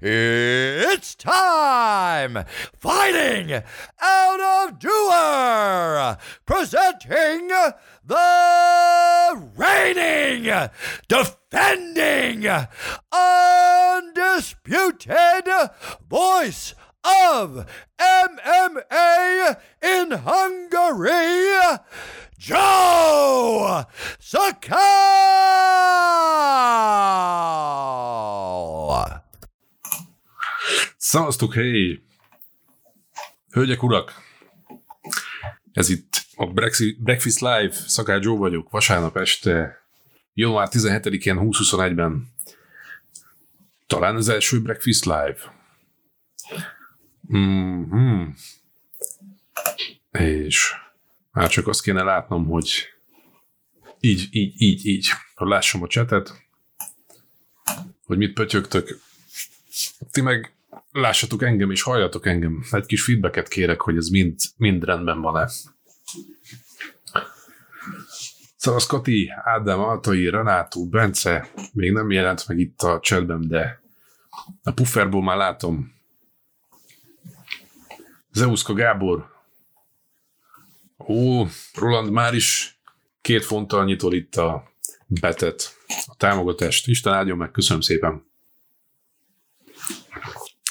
it's time! Fighting out of Doer! Presenting the reigning, defending, undisputed voice of MMA in Hungary, Joe Sakal! Szavaztuk, hé! Hölgyek, urak! Ez itt a Brexit, Breakfast Live, Szakács Joe vagyok, vasárnap este, január 17-én 2021-ben. Talán az első Breakfast Live. Mm-hmm. És már csak azt kéne látnom, hogy így, így, így, így, hogy lássam a csetet, hogy mit pötyögtök. Ti meg lássatok engem és halljatok engem. Egy kis feedbacket kérek, hogy ez mind, mind rendben van-e. Szavasz Kati, Ádám, Altai, Renátó, Bence, még nem jelent meg itt a chatben, de a pufferból már látom. Zeuszka Gábor. Ó, Roland már is két fonttal nyitol itt a betet, a támogatást. Isten áldjon meg, köszönöm szépen.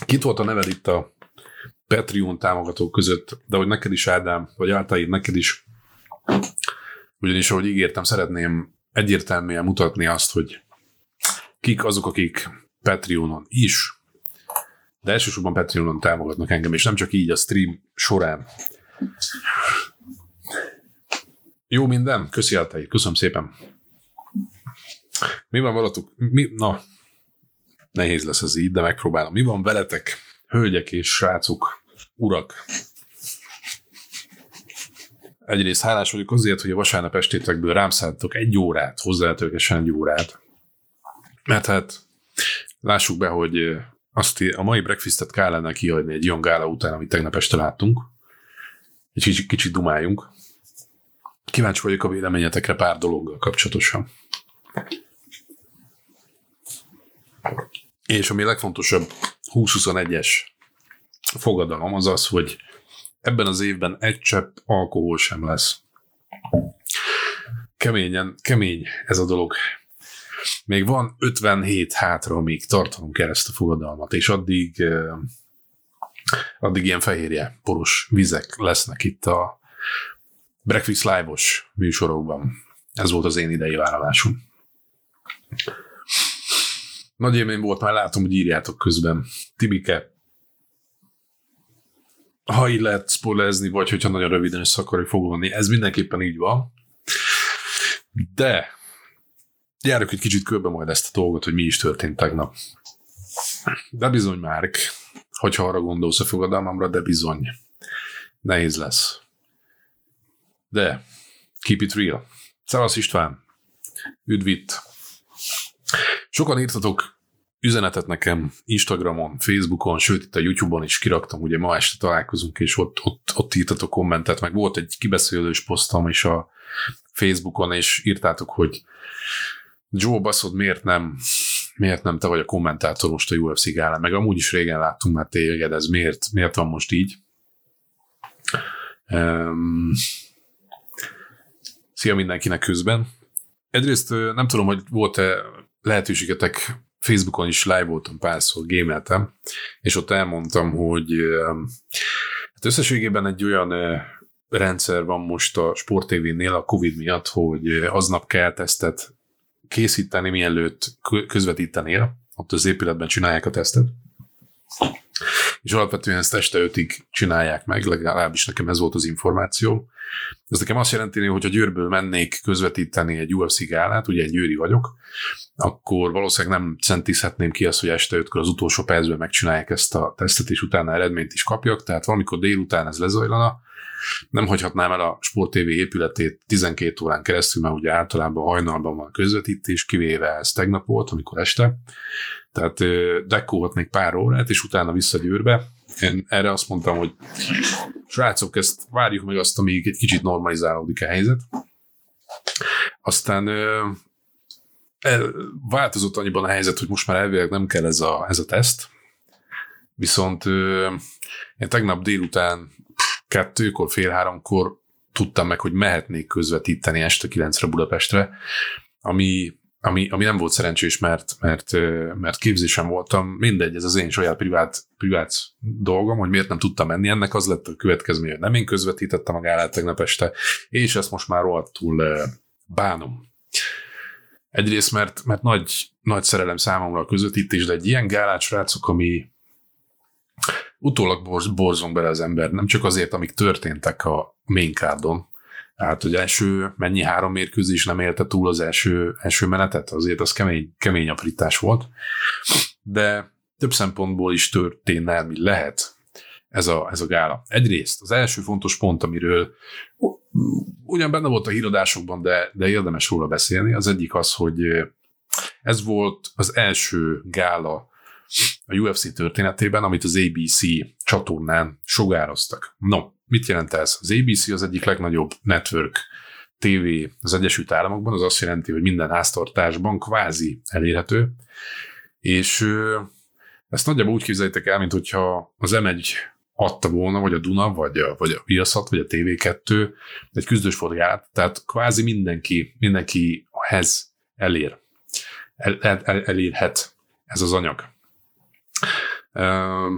Kit volt a neved itt a Patreon támogatók között, de hogy neked is Ádám, vagy Áltaid, neked is. Ugyanis, ahogy ígértem, szeretném egyértelműen mutatni azt, hogy kik azok, akik Patreonon is, de elsősorban Patreonon támogatnak engem, és nem csak így a stream során. Jó minden, köszi Altai, köszönöm szépen. Mi van valatok? Mi, na, nehéz lesz ez így, de megpróbálom. Mi van veletek, hölgyek és srácok, urak? Egyrészt hálás vagyok azért, hogy a vasárnap estétekből rám szálltok egy órát, hozzátökesen egy órát. Mert hát lássuk be, hogy azt a mai breakfastet kellene kiadni egy olyan gála után, amit tegnap este láttunk. Egy kicsit, kicsit dumáljunk. Kíváncsi vagyok a véleményetekre pár dologgal kapcsolatosan. És ami legfontosabb 2021-es fogadalom az az, hogy ebben az évben egy csepp alkohol sem lesz. Keményen, kemény ez a dolog. Még van 57 hátra, amíg tartanunk kell ezt a fogadalmat, és addig, addig ilyen fehérje, poros vizek lesznek itt a Breakfast Live-os műsorokban. Ez volt az én idei vállalásom. Nagy élmény volt, már látom, hogy írjátok közben. Tibike, ha így lehet spoilerezni, vagy hogyha nagyon röviden össze akarjuk foglalni, ez mindenképpen így van. De járjuk egy kicsit körbe majd ezt a dolgot, hogy mi is történt tegnap. De bizony, Márk, hogyha arra gondolsz a fogadalmamra, de bizony, nehéz lesz. De, keep it real. Szevasz István, üdvít. Sokan írtatok üzenetet nekem Instagramon, Facebookon, sőt itt a YouTube-on is kiraktam, ugye ma este találkozunk, és ott, ott, ott írtatok kommentet, meg volt egy kibeszélős posztom is a Facebookon, és írtátok, hogy Joe baszod, miért nem, miért nem te vagy a kommentátor most a UFC gálán, meg amúgy is régen láttunk már téged, ez miért, miért van most így? Um, szia mindenkinek közben. Egyrészt nem tudom, hogy volt-e lehetőségetek Facebookon is live voltam párszor, gémeltem, és ott elmondtam, hogy hát összességében egy olyan rendszer van most a Sport TV-nél a Covid miatt, hogy aznap kell tesztet készíteni, mielőtt közvetítenél, ott az épületben csinálják a tesztet. És alapvetően ezt este ötig csinálják meg, legalábbis nekem ez volt az információ. Ez nekem azt jelenti, hogy ha Győrből mennék közvetíteni egy UFC gálát, ugye egy győri vagyok, akkor valószínűleg nem centizhetném ki azt, hogy este ötkor az utolsó percben megcsinálják ezt a tesztet, és utána eredményt is kapjak, tehát valamikor délután ez lezajlana, nem hagyhatnám el a Sport TV épületét 12 órán keresztül, mert ugye általában hajnalban van közvetítés, kivéve ez tegnap volt, amikor este. Tehát dekkolhatnék pár órát, és utána vissza Győrbe. Én erre azt mondtam, hogy srácok, ezt várjuk meg azt, amíg egy kicsit normalizálódik a helyzet. Aztán változott annyiban a helyzet, hogy most már elvileg nem kell ez a, ez a teszt, viszont én tegnap délután kettőkor, fél háromkor tudtam meg, hogy mehetnék közvetíteni este kilencre Budapestre, ami, ami, ami nem volt szerencsés, mert, mert, mert képzésem voltam, mindegy, ez az én saját privát, privát dolgom, hogy miért nem tudtam menni, ennek az lett a következmény, hogy nem én közvetítettem a gálát tegnap este, és ezt most már rohadtul bánom. Egyrészt, mert, mert nagy, nagy szerelem számomra a közvetítés, de egy ilyen gálát, srácok, ami utólag borz, borzong bele az ember, nem csak azért, amik történtek a main cardon, hát, hogy első, mennyi három mérkőzés nem élte túl az első, első menetet, azért az kemény, kemény aprítás volt, de több szempontból is történelmi lehet ez a, ez a gála. Egyrészt az első fontos pont, amiről ugyan benne volt a híradásokban, de, de érdemes róla beszélni, az egyik az, hogy ez volt az első gála a UFC történetében, amit az ABC csatornán sugároztak. No, mit jelent ez? Az ABC az egyik legnagyobb network TV az Egyesült Államokban, az azt jelenti, hogy minden háztartásban kvázi elérhető, és ezt nagyjából úgy képzeljétek el, mint hogyha az M1 adta volna, vagy a Duna, vagy a, vagy a Viaszat, vagy a TV2 egy küzdős forgát, tehát kvázi mindenki, mindenkihez elér, el, el, el, elérhet ez az anyag.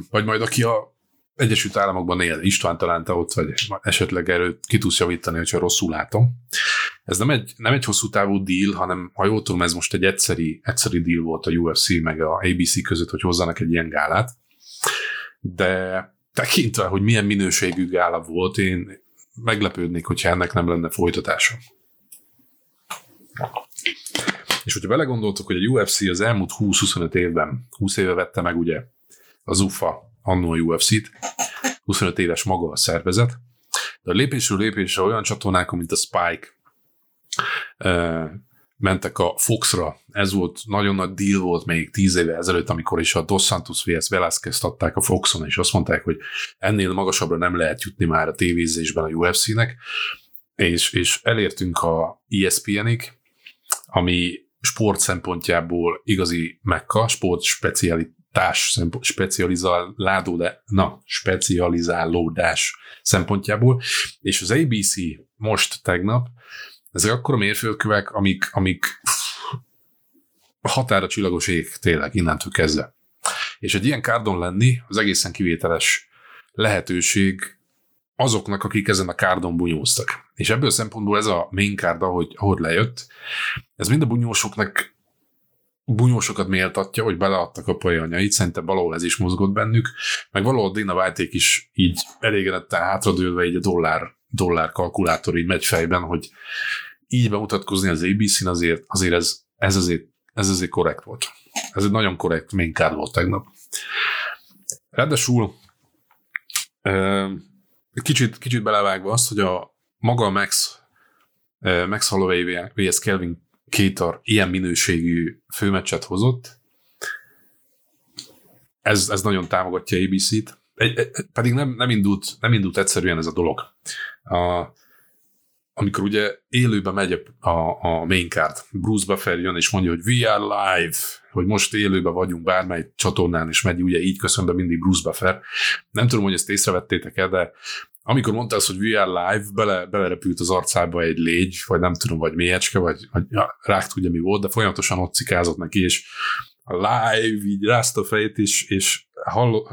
Vagy majd aki a Egyesült Államokban él, István talán te ott vagy, esetleg erről ki tudsz javítani, hogyha rosszul látom. Ez nem egy, nem egy hosszú távú deal, hanem ha jól tudom, ez most egy egyszeri, egyszeri deal volt a UFC meg a ABC között, hogy hozzanak egy ilyen gálát. De tekintve, hogy milyen minőségű gála volt, én meglepődnék, hogyha ennek nem lenne folytatása. És hogyha belegondoltok, hogy a UFC az elmúlt 20-25 évben, 20 éve vette meg ugye az UFA annó UFC-t, 25 éves maga a szervezet, de a lépésről lépésre olyan csatornákon, mint a Spike, mentek a Foxra. Ez volt, nagyon nagy deal volt még tíz éve ezelőtt, amikor is a Dos Santos vs. Velázquez adták a Foxon, és azt mondták, hogy ennél magasabbra nem lehet jutni már a tévézésben a UFC-nek, és, és elértünk a ESPN-ig, ami sport szempontjából igazi mekka, sport specialitás, specializálódás, na, specializálódás szempontjából, és az ABC most tegnap, ezek akkor a mérföldkövek, amik, amik határa csillagos ég tényleg innentől kezdve. És egy ilyen kárdon lenni az egészen kivételes lehetőség azoknak, akik ezen a kárdon bunyóztak. És ebből a szempontból ez a main card, ahogy, ahogy lejött, ez mind a bunyósoknak bunyósokat méltatja, hogy beleadtak a anyait, szerintem valahol ez is mozgott bennük, meg valahol Dana white is így elégedetten hátradőlve így a dollár, dollár kalkulátor így megy fejben, hogy így bemutatkozni az ABC-n azért, azért ez, ez, azért, ez azért korrekt volt. Ez egy nagyon korrekt main card volt tegnap. Ráadásul kicsit, kicsit belevágva azt, hogy a maga Max, Max Holloway vs. Kelvin Kétar ilyen minőségű főmeccset hozott, ez, ez nagyon támogatja ABC-t, pedig nem, nem, indult, nem indult egyszerűen ez a dolog. A, amikor ugye élőben megy a, a main card, Bruce Buffer jön és mondja, hogy we are live, hogy most élőben vagyunk bármely csatornán, és megy ugye így köszön be mindig Bruce Buffer. Nem tudom, hogy ezt észrevettétek el, de amikor mondta azt, hogy we are live, bele, belerepült az arcába egy légy, vagy nem tudom, vagy mélyecske, vagy, vagy ja, rák tudja mi volt, de folyamatosan ott cikázott neki, és live így rázta a fejét, és, és halló,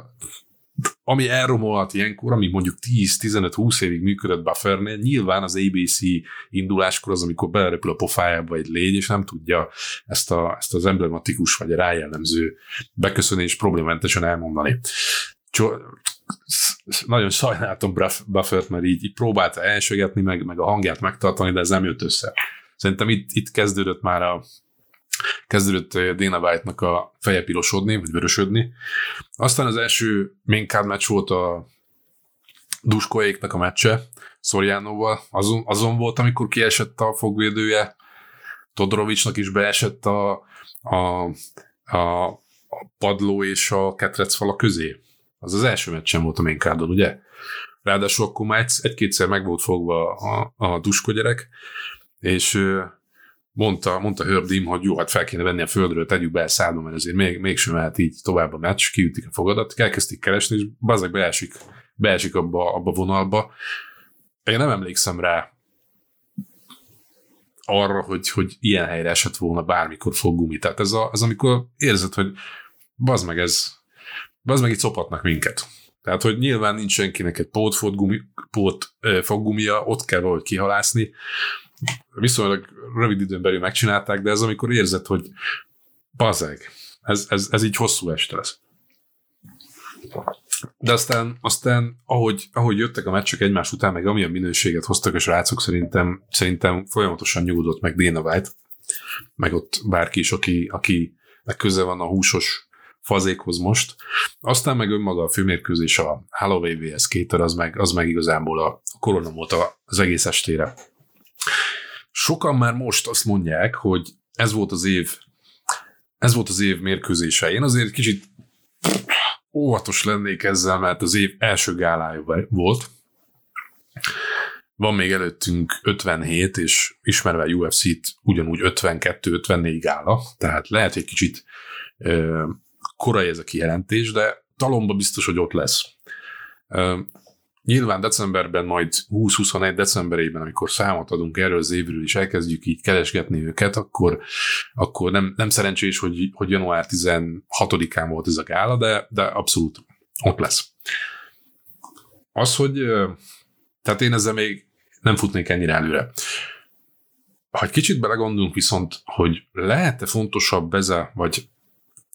ami elromolhat ilyenkor, ami mondjuk 10-15-20 évig működött Buffernél, nyilván az ABC induláskor az, amikor belerepül a pofájába egy légy, és nem tudja ezt, a, ezt az emblematikus vagy rájellemző beköszönés problémátesen elmondani. Csor, nagyon sajnáltam Buffert, mert így, így próbálta elsögetni, meg, meg a hangját megtartani, de ez nem jött össze. Szerintem itt, itt kezdődött már a, kezdődött eh, Dana White-nak a feje pirosodni, vagy vörösödni. Aztán az első main card meccs volt a Duskoéknak a meccse, Szorjánóval. Azon, azon volt, amikor kiesett a fogvédője, Todorovicsnak is beesett a, a, a, a padló és a ketrec fala közé. Az az első meccsen volt a main cardon, ugye? Ráadásul akkor már egy, egy-kétszer meg volt fogva a, a dusko gyerek, és mondta, mondta Hördim, hogy jó, hát fel kéne venni a földről, tegyük be szádba, mert azért még, mégsem mehet így tovább a meccs, kiütik a fogadat, elkezdték keresni, és bazeg beesik, beesik abba, abba vonalba. Én nem emlékszem rá arra, hogy, hogy ilyen helyre esett volna bármikor fog gumi. Tehát ez, a, ez amikor érzed, hogy bazd meg ez, bazd meg itt szopatnak minket. Tehát, hogy nyilván nincs senkinek egy pót, gumi, pót foggumia, ott kell valahogy kihalászni. Viszonylag rövid időn belül megcsinálták, de ez amikor érzed, hogy bazeg, ez, ez, ez így hosszú este lesz. De aztán, aztán ahogy, ahogy jöttek a meccsek egymás után, meg amilyen minőséget hoztak a srácok, szerintem, szerintem folyamatosan nyugodott meg Dana White, meg ott bárki is, aki, aki köze van a húsos fazékhoz most. Aztán meg önmaga a főmérkőzés, a Halloween vs. Kéter, az meg, az meg igazából a korona volt az egész estére. Sokan már most azt mondják, hogy ez volt az év ez volt az év mérkőzése. Én azért kicsit óvatos lennék ezzel, mert az év első gálája volt. Van még előttünk 57, és ismerve a UFC-t ugyanúgy 52-54 gála, tehát lehet egy kicsit ö, korai ez a kijelentés, de talomba biztos, hogy ott lesz. Ö, Nyilván decemberben, majd 20-21 decemberében, amikor számot adunk erről az évről, és elkezdjük így keresgetni őket, akkor, akkor nem, nem szerencsés, hogy, hogy január 16-án volt ez a gála, de, de abszolút ott lesz. Az, hogy tehát én ezzel még nem futnék ennyire előre. Ha egy kicsit belegondolunk viszont, hogy lehet-e fontosabb ez a, vagy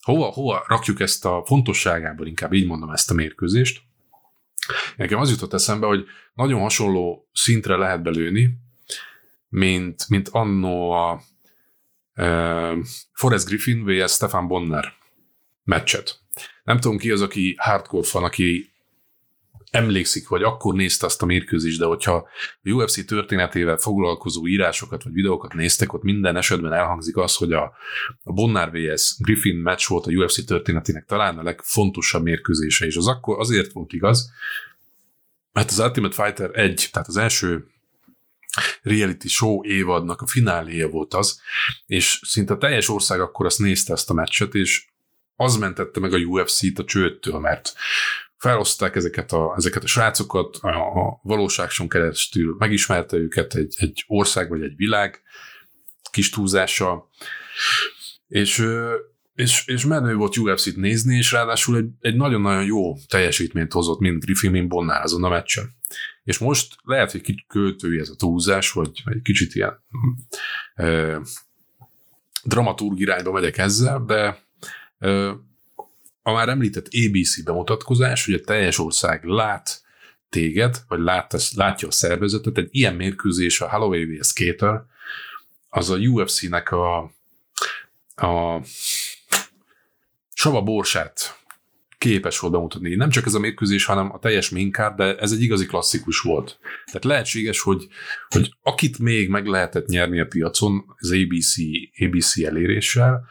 hova, hova rakjuk ezt a fontosságában, inkább így mondom ezt a mérkőzést, Nekem az jutott eszembe, hogy nagyon hasonló szintre lehet belőni, mint, mint annó a e, Forrest Griffin vs. Stefan Bonner meccset. Nem tudom ki az, aki hardcore fan, aki emlékszik, vagy akkor nézte azt a mérkőzést, de hogyha a UFC történetével foglalkozó írásokat vagy videókat néztek, ott minden esetben elhangzik az, hogy a, a Bonnar vs. Griffin meccs volt a UFC történetének talán a legfontosabb mérkőzése, és az akkor azért volt igaz, mert az Ultimate Fighter 1, tehát az első reality show évadnak a fináléja volt az, és szinte a teljes ország akkor azt nézte ezt a meccset, és az mentette meg a UFC-t a csőttől, mert feloszták ezeket a, ezeket a srácokat, a, valóságson keresztül megismerte őket egy, egy ország vagy egy világ kis túlzással, és, és, és menő volt UFC-t nézni, és ráadásul egy, egy nagyon-nagyon jó teljesítményt hozott, mind Griffin, mind Bonnál azon a meccsen. És most lehet, hogy kicsit költői ez a túlzás, vagy egy kicsit ilyen e, dramaturg irányba megyek ezzel, de e, a már említett ABC bemutatkozás, hogy a teljes ország lát téged, vagy lát, látja a szervezetet, egy ilyen mérkőzés a Halloween vs. Skater, az a UFC-nek a, a sava borsát képes volt bemutatni. Nem csak ez a mérkőzés, hanem a teljes minkár, de ez egy igazi klasszikus volt. Tehát lehetséges, hogy, hogy akit még meg lehetett nyerni a piacon az ABC, ABC eléréssel,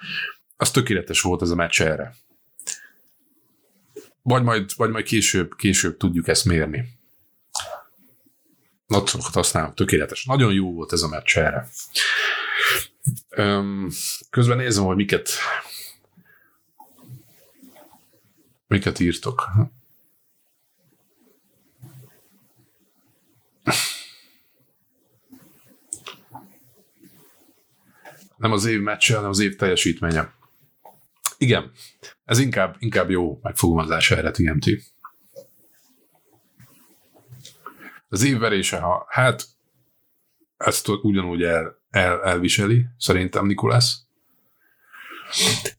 az tökéletes volt ez a meccs erre. Vagy majd, vagy majd később, később tudjuk ezt mérni. Nagyszokat használok, tökéletes. Nagyon jó volt ez a meccs erre. Közben nézem, hogy miket miket írtok. Nem az év meccse, hanem az év teljesítménye. Igen, ez inkább, inkább jó megfogalmazás erre TMT. Az évverése, ha hát ezt ugyanúgy el, el, elviseli, szerintem Nikolász.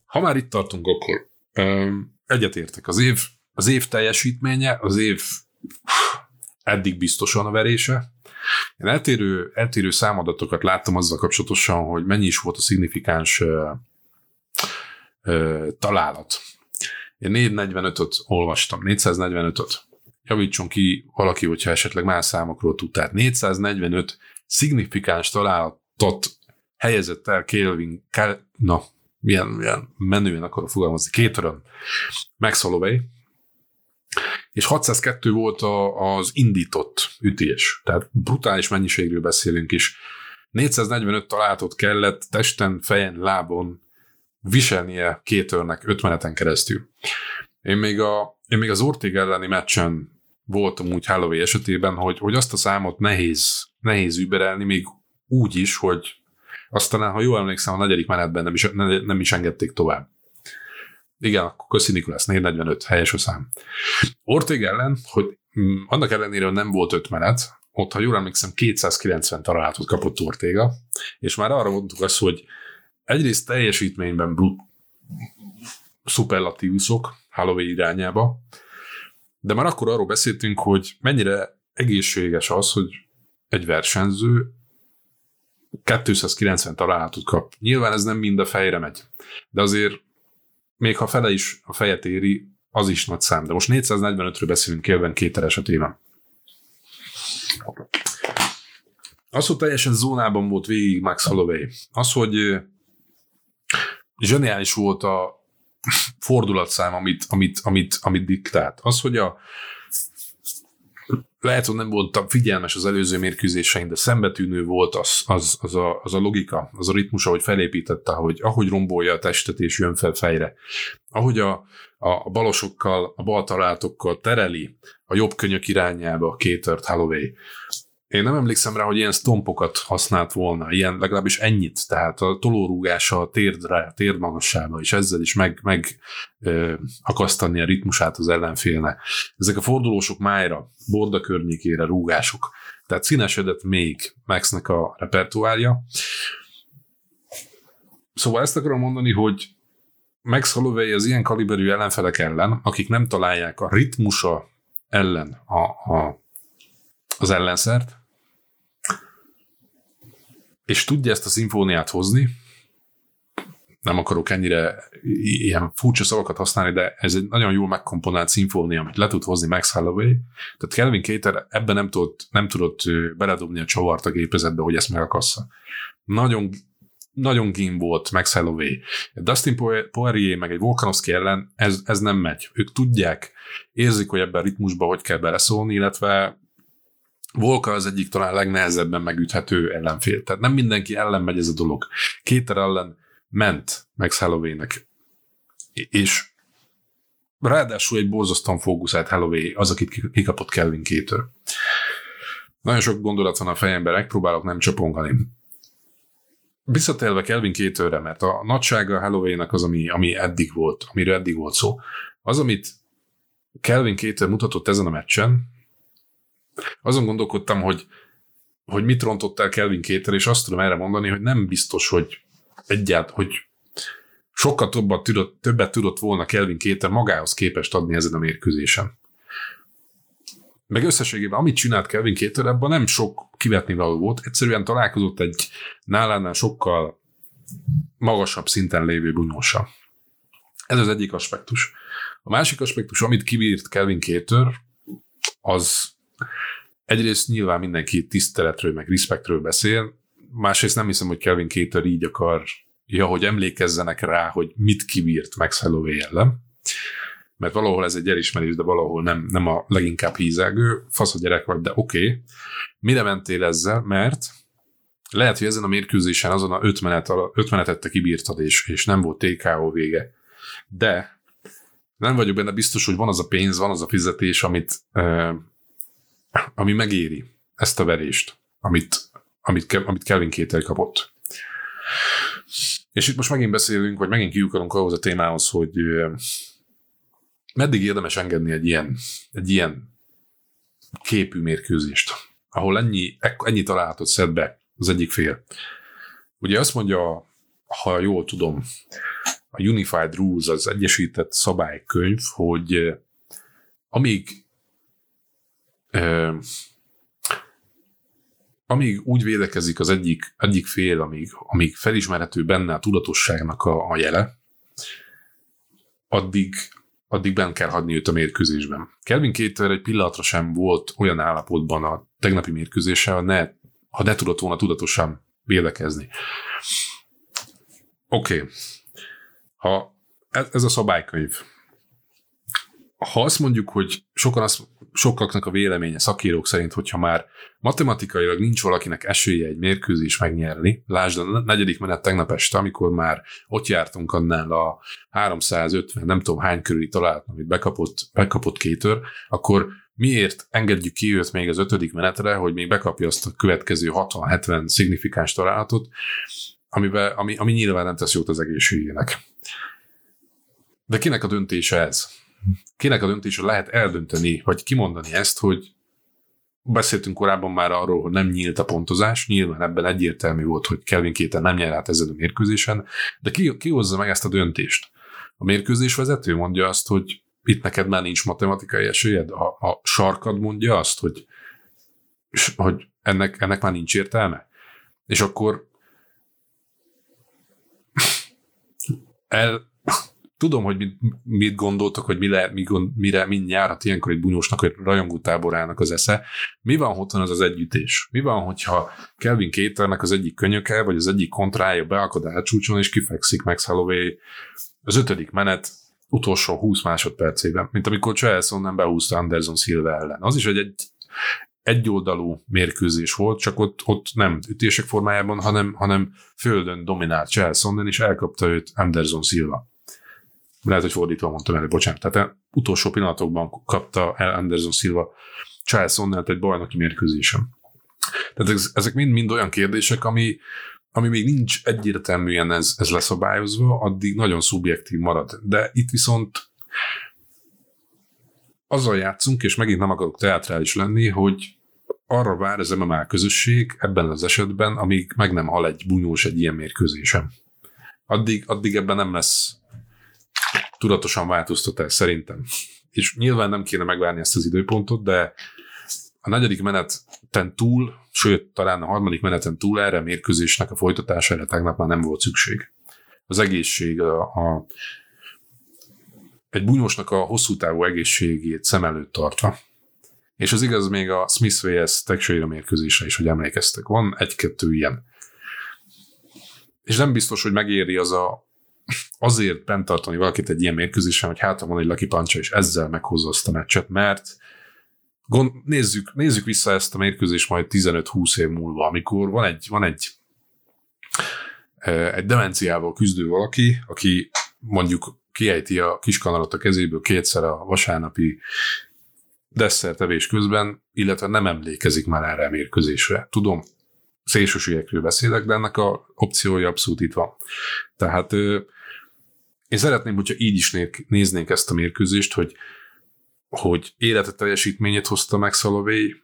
Ha már itt tartunk, akkor um, egyetértek. Az év, az év teljesítménye, az év eddig biztosan a verése. Én eltérő, eltérő számadatokat láttam azzal kapcsolatosan, hogy mennyi is volt a szignifikáns uh, találat. Én 445-öt olvastam, 445-öt. Javítson ki valaki, hogyha esetleg más számokról tud. Tehát 445 szignifikáns találatot helyezett el Kelvin, Kel, na, milyen, milyen menően akkor fogalmazni, két öröm, Max Holloway, és 602 volt a, az indított ütés. Tehát brutális mennyiségről beszélünk is. 445 találatot kellett testen, fejen, lábon viselnie kétörnek öt meneten keresztül. Én még, a, én még az Ortig elleni meccsen voltam úgy Holloway esetében, hogy, hogy azt a számot nehéz, nehéz überelni, még úgy is, hogy aztán, ha jól emlékszem, a negyedik menetben nem is, nem is engedték tovább. Igen, akkor köszi Nikolász, 445, helyes a szám. Ortega ellen, hogy annak ellenére, hogy nem volt öt menet, ott, ha jól emlékszem, 290 találatot kapott Ortega, és már arra mondtuk azt, hogy egyrészt teljesítményben brut, szuperlatívuszok Halloween irányába, de már akkor arról beszéltünk, hogy mennyire egészséges az, hogy egy versenyző 290 találatot kap. Nyilván ez nem mind a fejre megy, de azért még ha fele is a fejet éri, az is nagy szám. De most 445-ről beszélünk Kelvin kéter esetében. Az, hogy teljesen zónában volt végig Max Holloway, az, hogy zseniális volt a fordulatszám, amit, amit, amit, amit diktált. Az, hogy a lehet, hogy nem voltam figyelmes az előző mérkőzésein, de szembetűnő volt az, az, az, a, az a logika, az a ritmus, ahogy felépítette, hogy ahogy rombolja a testet és jön fel fejre. Ahogy a, a balosokkal, a baltalátokkal tereli a jobb könyök irányába a kétört Holloway. Én nem emlékszem rá, hogy ilyen stompokat használt volna, ilyen legalábbis ennyit, tehát a tolórúgása a térdre, térd magassába, és ezzel is meg, meg ö, akasztani a ritmusát az ellenfélnek. Ezek a fordulósok májra, borda környékére rúgások. Tehát színesedett még Maxnek a repertoárja. Szóval ezt akarom mondani, hogy Max Holloway az ilyen kaliberű ellenfelek ellen, akik nem találják a ritmusa ellen a, a, az ellenszert, és tudja ezt a szimfóniát hozni, nem akarok ennyire ilyen furcsa szavakat használni, de ez egy nagyon jól megkomponált szimfónia, amit le tud hozni Max Holloway. Tehát Kelvin Kéter ebben nem tudott, nem tudott beledobni a csavart a gépezetbe, hogy ezt megakassza. Nagyon nagyon gim volt Max Holloway. Dustin Poirier meg egy Volkanovski ellen ez, ez nem megy. Ők tudják, érzik, hogy ebben a ritmusban hogy kell beleszólni, illetve Volka az egyik talán legnehezebben megüthető ellenfél. Tehát nem mindenki ellen megy ez a dolog. Kéter ellen ment Max Holloway-nek. És ráadásul egy borzasztóan fókuszált Holloway az, akit kikapott Kelvin Kéter. Nagyon sok gondolat van a fejemben, megpróbálok nem csapongani. Visszatérve Kelvin Kétőre, mert a nagysága Halloween-nak az, ami, ami eddig volt, amiről eddig volt szó. Az, amit Kelvin Kétőr mutatott ezen a meccsen, azon gondolkodtam, hogy, hogy mit rontott el Kelvin Kéter, és azt tudom erre mondani, hogy nem biztos, hogy egyált, hogy sokkal többet tudott, többet tudott volna Kelvin Kéter magához képest adni ezen a mérkőzésen. Meg összességében, amit csinált Kelvin Kéter, ebben nem sok kivetni való volt. Egyszerűen találkozott egy nálánál sokkal magasabb szinten lévő bunyósa. Ez az egyik aspektus. A másik aspektus, amit kibírt Kelvin Kéter, az egyrészt nyilván mindenki tiszteletről, meg respektről beszél, másrészt nem hiszem, hogy Kelvin Kéter így akar, ja, hogy emlékezzenek rá, hogy mit kibírt Max Holloway ellen, mert valahol ez egy elismerés, de valahol nem, nem a leginkább hízelgő, fasz a gyerek vagy, de oké. Okay. Mire mentél ezzel? Mert lehet, hogy ezen a mérkőzésen azon a öt, menet, öt menetet te kibírtad, és, és nem volt TKO vége. De nem vagyok benne biztos, hogy van az a pénz, van az a fizetés, amit, ami megéri ezt a verést, amit, amit, amit Kelvin Kéter kapott. És itt most megint beszélünk, vagy megint kiukarunk ahhoz a témához, hogy meddig érdemes engedni egy ilyen, egy ilyen képű mérkőzést, ahol ennyi, ennyi találatot szed be az egyik fél. Ugye azt mondja, ha jól tudom, a Unified Rules, az egyesített szabálykönyv, hogy amíg eh, amíg úgy védekezik az egyik, egyik fél, amíg, amíg felismerhető benne a tudatosságnak a, a jele, addig, addig bent kell hagyni őt a mérkőzésben. Kelvin Kéter egy pillanatra sem volt olyan állapotban a tegnapi mérkőzéssel, ne, ha ne tudott volna tudatosan védekezni. Oké. Okay. Ha ez, ez a szabálykönyv. Ha azt mondjuk, hogy sokan azt sokaknak a véleménye szakírók szerint, hogyha már matematikailag nincs valakinek esélye egy mérkőzés megnyerni, lásd a negyedik menet tegnap este, amikor már ott jártunk annál a 350, nem tudom hány körüli találat, amit bekapott, bekapott kétör, akkor miért engedjük ki őt még az ötödik menetre, hogy még bekapja azt a következő 60-70 szignifikáns találatot, amiben, ami, ami nyilván nem tesz jót az egészségének. De kinek a döntése ez? Kinek a döntése lehet eldönteni, vagy kimondani ezt, hogy beszéltünk korábban már arról, hogy nem nyílt a pontozás, nyilván ebben egyértelmű volt, hogy Kelvin Kéten nem nyer át ezen a mérkőzésen, de ki, ki hozza meg ezt a döntést? A mérkőzés vezető mondja azt, hogy itt neked már nincs matematikai esélyed, a, a sarkad mondja azt, hogy, hogy ennek, ennek már nincs értelme. És akkor el, tudom, hogy mit, mit gondoltok, hogy mi le, mi gond, mire, mind járhat ilyenkor egy bunyósnak, vagy rajongó táborának az esze. Mi van, hogyha az az együttés? Mi van, hogyha Kelvin Kéternek az egyik könyöke, vagy az egyik kontrája beakad elcsúcson, és kifekszik Max Holloway az ötödik menet utolsó 20 másodpercében, mint amikor Charleston nem behúzta Anderson Silva ellen. Az is, hogy egy egyoldalú mérkőzés volt, csak ott, ott nem ütések formájában, hanem, hanem földön dominált Charles és elkapta őt Anderson Silva. Lehet, hogy fordítva mondtam el, bocsánat. Tehát utolsó pillanatokban kapta el Anderson Silva Charles egy bajnoki mérkőzésen. Tehát ezek mind-mind olyan kérdések, ami, ami még nincs egyértelműen ez, ez leszabályozva, addig nagyon szubjektív marad. De itt viszont azzal játszunk, és megint nem akarok teatrális lenni, hogy arra vár az MMA közösség ebben az esetben, amíg meg nem hal egy bunyós egy ilyen mérkőzésen. Addig, addig ebben nem lesz tudatosan változtatás szerintem. És nyilván nem kéne megvárni ezt az időpontot, de a negyedik meneten túl, sőt, talán a harmadik meneten túl erre a mérkőzésnek a folytatására tegnap már nem volt szükség. Az egészség, a, a egy bunyósnak a hosszú távú egészségét szem előtt tartva. És az igaz még a Smith vs. Teixeira mérkőzésre is, hogy emlékeztek. Van egy-kettő ilyen. És nem biztos, hogy megéri az a azért bent tartani valakit egy ilyen mérkőzésen, hogy hátra van egy Lucky Punch, és ezzel meghozza azt a meccset, mert gond, nézzük, nézzük vissza ezt a mérkőzést majd 15-20 év múlva, amikor van egy, van egy egy demenciával küzdő valaki, aki mondjuk kiejti a kiskanalat a kezéből kétszer a vasárnapi desszertevés közben, illetve nem emlékezik már erre a mérkőzésre. Tudom, szélsőségekről beszélek, de ennek a opciója abszolút itt van. Tehát én szeretném, hogyha így is néznénk ezt a mérkőzést, hogy, hogy életet teljesítményét hozta meg Szalovey,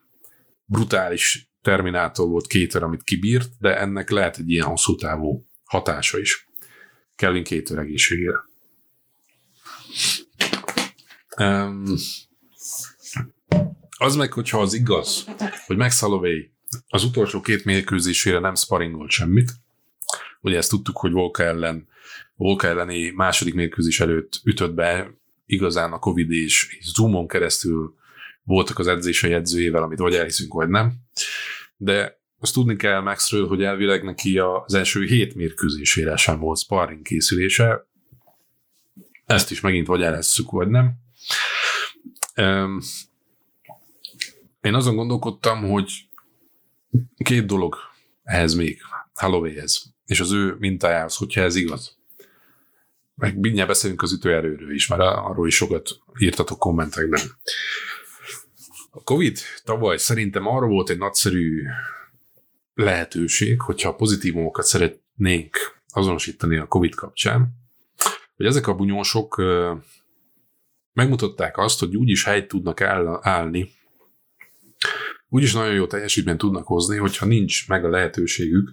brutális terminátor volt kéter, amit kibírt, de ennek lehet egy ilyen hosszú távú hatása is. Kelvin kéter egészségére. Um, az meg, hogyha az igaz, hogy Max Holloway az utolsó két mérkőzésére nem sparingolt semmit, ugye ezt tudtuk, hogy Volka ellen Volka elleni második mérkőzés előtt ütött be igazán a Covid és Zoomon keresztül voltak az edzései edzőjével, amit vagy elhiszünk, vagy nem. De azt tudni kell Maxről, hogy elvileg neki az első hét mérkőzésére sem volt sparring készülése. Ezt is megint vagy elhiszük, vagy nem. Én azon gondolkodtam, hogy két dolog ehhez még, Hollowayhez, és az ő mintájához, hogyha ez igaz. Meg mindjárt beszélünk az ütőerőről is, mert arról is sokat írtatok kommentekben. A Covid tavaly szerintem arra volt egy nagyszerű lehetőség, hogyha pozitívumokat szeretnénk azonosítani a Covid kapcsán, hogy ezek a bunyósok megmutatták azt, hogy úgyis helyt tudnak állni úgyis nagyon jó teljesítményt tudnak hozni, hogyha nincs meg a lehetőségük